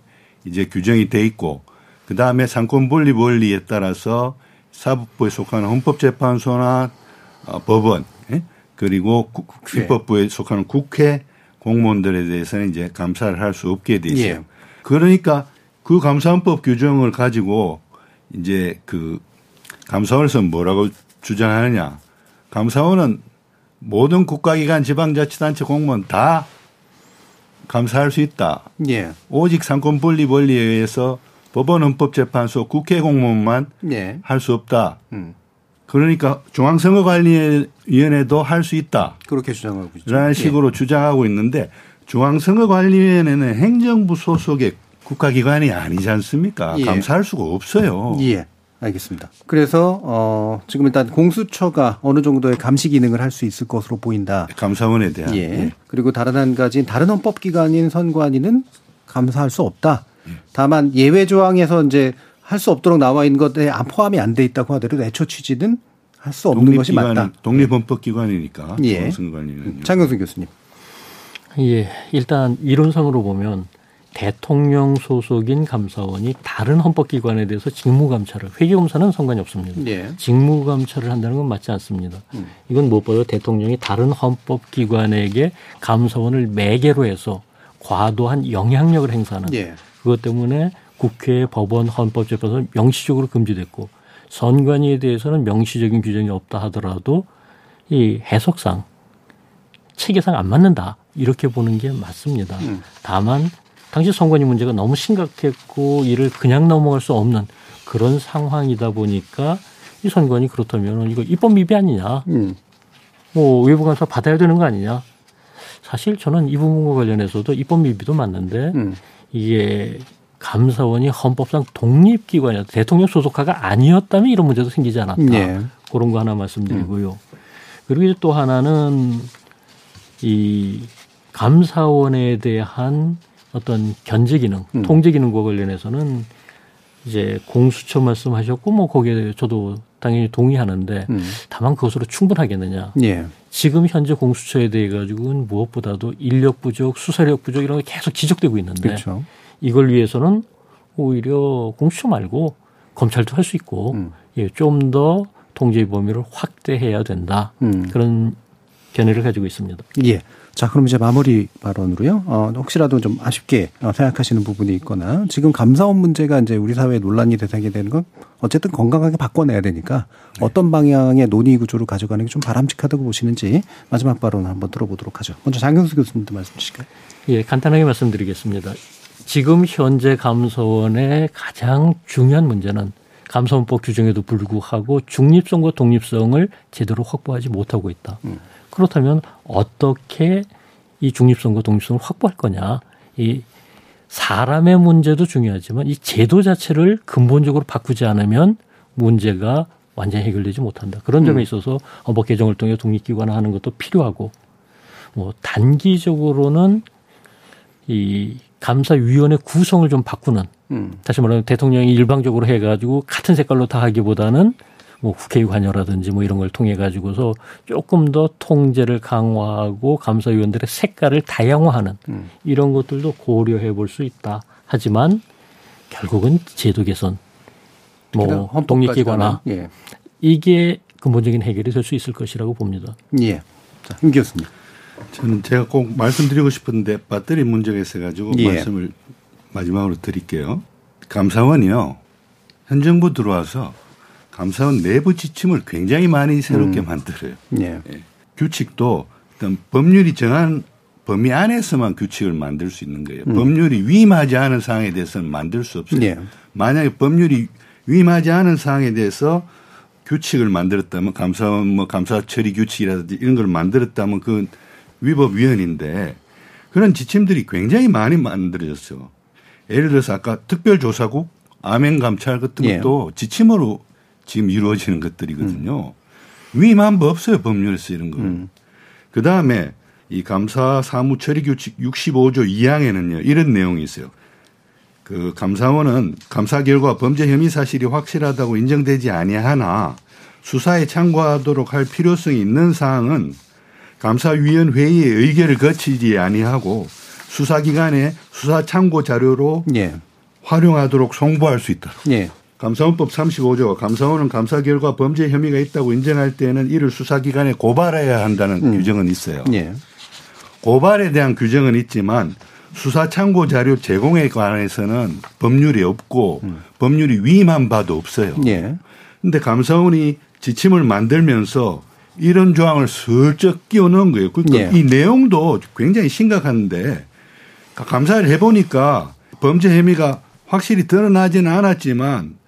F: 이제 규정이 돼 있고 그 다음에 상권 분립 원리에 따라서 사법부에 속하는 헌법재판소나 어, 법원 예? 그리고 입법부에 속하는 국회 공무원들에 대해서는 이제 감사를 할 수 없게 돼 있어요. 예. 그러니까 그 감사원법 규정을 가지고 이제 그 감사원에서 뭐라고 주장하느냐. 감사원은 모든 국가기관 지방자치단체 공무원 다 감사할 수 있다. 예. 오직 삼권 분립 원리에 의해서 법원 헌법재판소 국회 공무원만 예. 할수 없다. 음. 그러니까 중앙선거관리위원회도 할 수 있다.
B: 그렇게 주장하고 있죠.
F: 라는 식으로 예. 주장하고 있는데 중앙선거관리위원회는 행정부 소속의 국가기관이 아니지 않습니까? 예. 감사할 수가 없어요.
B: 예. 알겠습니다. 그래서 어 지금 일단 공수처가 어느 정도의 감시 기능을 할 수 있을 것으로 보인다.
F: 감사원에 대한.
B: 예. 예. 그리고 다른 한 가지는 다른 헌법 기관인 선관위는 감사할 수 없다. 예. 다만 예외 조항에서 이제 할 수 없도록 나와 있는 것에 포함이 안 돼 있다고 하더라도 애초 취지는 할 수 없는 것이 맞다.
F: 독립 헌법 기관이니까.
B: 예. 장경순 교수님.
G: 예. 일단 이론상으로 보면 대통령 소속인 감사원이 다른 헌법기관에 대해서 직무감찰을 회계검사는 상관이 없습니다. 예. 직무감찰을 한다는 건 맞지 않습니다. 음. 이건 무엇보다 대통령이 다른 헌법기관에게 감사원을 매개로 해서 과도한 영향력을 행사하는 예. 그것 때문에 국회, 법원, 헌법재판소 명시적으로 금지됐고 선관위에 대해서는 명시적인 규정이 없다 하더라도 이 해석상 체계상 안 맞는다 이렇게 보는 게 맞습니다. 음. 다만 당시 선관위 문제가 너무 심각했고 이를 그냥 넘어갈 수 없는 그런 상황이다 보니까 이 선관위 그렇다면 이거 입법 미비 아니냐. 음. 뭐 외부 감사 받아야 되는 거 아니냐. 사실 저는 이 부분과 관련해서도 입법 미비도 맞는데 음. 이게 감사원이 헌법상 독립기관이었다. 대통령 소속화가 아니었다면 이런 문제도 생기지 않았다. 네. 그런 거 하나 말씀드리고요. 음. 그리고 이제 또 하나는 이 감사원에 대한 어떤 견제 기능, 음. 통제 기능과 관련해서는 이제 공수처 말씀하셨고 뭐 거기에 저도 당연히 동의하는데 음. 다만 그것으로 충분하겠느냐. 예. 지금 현재 공수처에 대해 가지고는 무엇보다도 인력 부족, 수사력 부족 이런 게 계속 지적되고 있는데 그렇죠. 이걸 위해서는 오히려 공수처 말고 검찰도 할 수 있고 음. 예, 좀 더 통제 범위를 확대해야 된다. 음. 그런 견해를 가지고 있습니다.
B: 예. 자, 그럼 이제 마무리 발언으로요. 어, 혹시라도 좀 아쉽게 어, 생각하시는 부분이 있거나 지금 감사원 문제가 이제 우리 사회 논란이 대상이 되는 건 어쨌든 건강하게 바꿔내야 되니까 네. 어떤 방향의 논의 구조로 가져가는 게 좀 바람직하다고 보시는지 마지막 발언 한번 들어보도록 하죠. 먼저 장경수 교수님도 말씀 주실까요?
G: 예, 간단하게 말씀드리겠습니다. 지금 현재 감사원의 가장 중요한 문제는 감사원법 규정에도 불구하고 중립성과 독립성을 제대로 확보하지 못하고 있다. 음. 그렇다면 어떻게 이 중립성과 독립성을 확보할 거냐. 이 사람의 문제도 중요하지만 이 제도 자체를 근본적으로 바꾸지 않으면 문제가 완전히 해결되지 못한다. 그런 점에 음. 있어서 헌법 개정을 통해 독립기관화 하는 것도 필요하고 뭐 단기적으로는 이 감사위원회 구성을 좀 바꾸는 음. 다시 말하면 대통령이 일방적으로 해가지고 같은 색깔로 다 하기보다는 뭐 국회 관여라든지 뭐 이런 걸 통해 가지고서 조금 더 통제를 강화하고 감사위원들의 색깔을 다양화하는 음. 이런 것들도 고려해 볼 수 있다. 하지만 결국은 제도 개선, 뭐 독립기관화 예. 이게 근본적인 해결이 될 수 있을 것이라고 봅니다.
B: 예. 자, 임 교수님.
F: 저는 제가 꼭 말씀드리고 싶은데 배터리 문제가 있어가지고 예. 말씀을 마지막으로 드릴게요. 감사원이요. 현 정부 들어와서 감사원 내부 지침을 굉장히 많이 새롭게 음. 만들어요. 예. 예. 규칙도 어떤 법률이 정한 범위 안에서만 규칙을 만들 수 있는 거예요. 음. 법률이 위임하지 않은 사항에 대해서는 만들 수 없어요. 예. 만약에 법률이 위임하지 않은 사항에 대해서 규칙을 만들었다면 감사원 뭐 감사 처리 규칙이라든지 이런 걸 만들었다면 그건 위법위원인데 그런 지침들이 굉장히 많이 만들어졌어요. 예를 들어서 아까 특별조사국, 암행감찰 같은 것도 예. 지침으로 지금 이루어지는 것들이거든요. 음. 위임한 법 없어요 법률에서 이런 거. 음. 그 다음에 이 감사 사무 처리 규칙 65조 2항에는요 이런 내용이 있어요. 그 감사원은 감사 결과 범죄 혐의 사실이 확실하다고 인정되지 아니하나 수사에 참고하도록 할 필요성이 있는 사항은 감사위원 회의의 의결을 거치지 아니하고 수사기관의 수사 참고 자료로 예. 활용하도록 송부할 수 있다. 예. 감사원법 35조 감사원은 감사 결과 범죄 혐의가 있다고 인정할 때는 이를 수사기관에 고발해야 한다는 음. 규정은 있어요. 예. 고발에 대한 규정은 있지만 수사 참고 자료 제공에 관해서는 법률이 없고 음. 법률이 위임한 바도 없어요. 그런데 예. 감사원이 지침을 만들면서 이런 조항을 슬쩍 끼워 넣은 거예요. 그러니까 예. 이 내용도 굉장히 심각한데 감사를 해보니까 범죄 혐의가 확실히 드러나지는 않았지만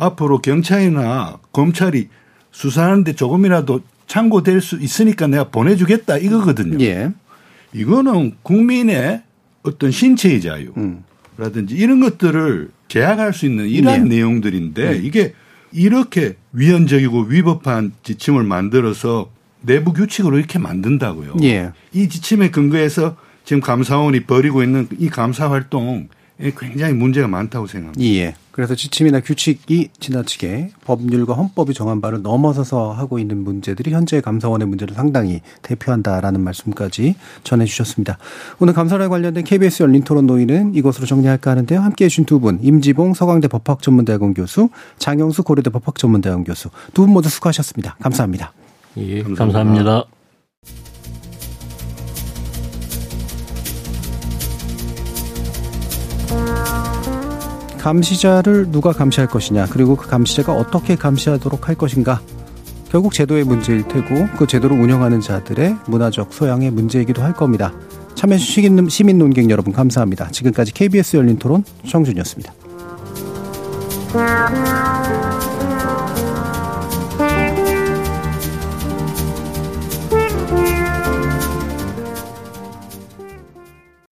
F: 앞으로 경찰이나 검찰이 수사하는데 조금이라도 참고될 수 있으니까 내가 보내주겠다 이거거든요. 예. 이거는 국민의 어떤 신체의 자유라든지 이런 것들을 제약할 수 있는 이러한 네. 내용들인데 음. 이게 이렇게 위헌적이고 위법한 지침을 만들어서 내부 규칙으로 이렇게 만든다고요. 예. 이 지침에 근거해서 지금 감사원이 벌이고 있는 이 감사 활동 굉장히 문제가 많다고 생각합니다.
B: 예. 그래서 지침이나 규칙이 지나치게 법률과 헌법이 정한 바를 넘어서서 하고 있는 문제들이 현재 감사원의 문제를 상당히 대표한다라는 말씀까지 전해주셨습니다. 오늘 감사에 관련된 KBS 열린 토론 노인은 이것으로 정리할까 하는데요. 함께해 주신 두 분, 임지봉 서강대 법학전문대학원 교수, 장영수 고려대 법학전문대학원 교수 두 분 모두 수고하셨습니다. 감사합니다.
G: 예, 감사합니다. 감사합니다.
B: 감시자를 누가 감시할 것이냐, 그리고 그 감시자가 어떻게 감시하도록 할 것인가. 결국 제도의 문제일 테고 그 제도를 운영하는 자들의 문화적 소양의 문제이기도 할 겁니다. 참여해주신 시민 논객 여러분 감사합니다. 지금까지 KBS 열린 토론 정준이었습니다.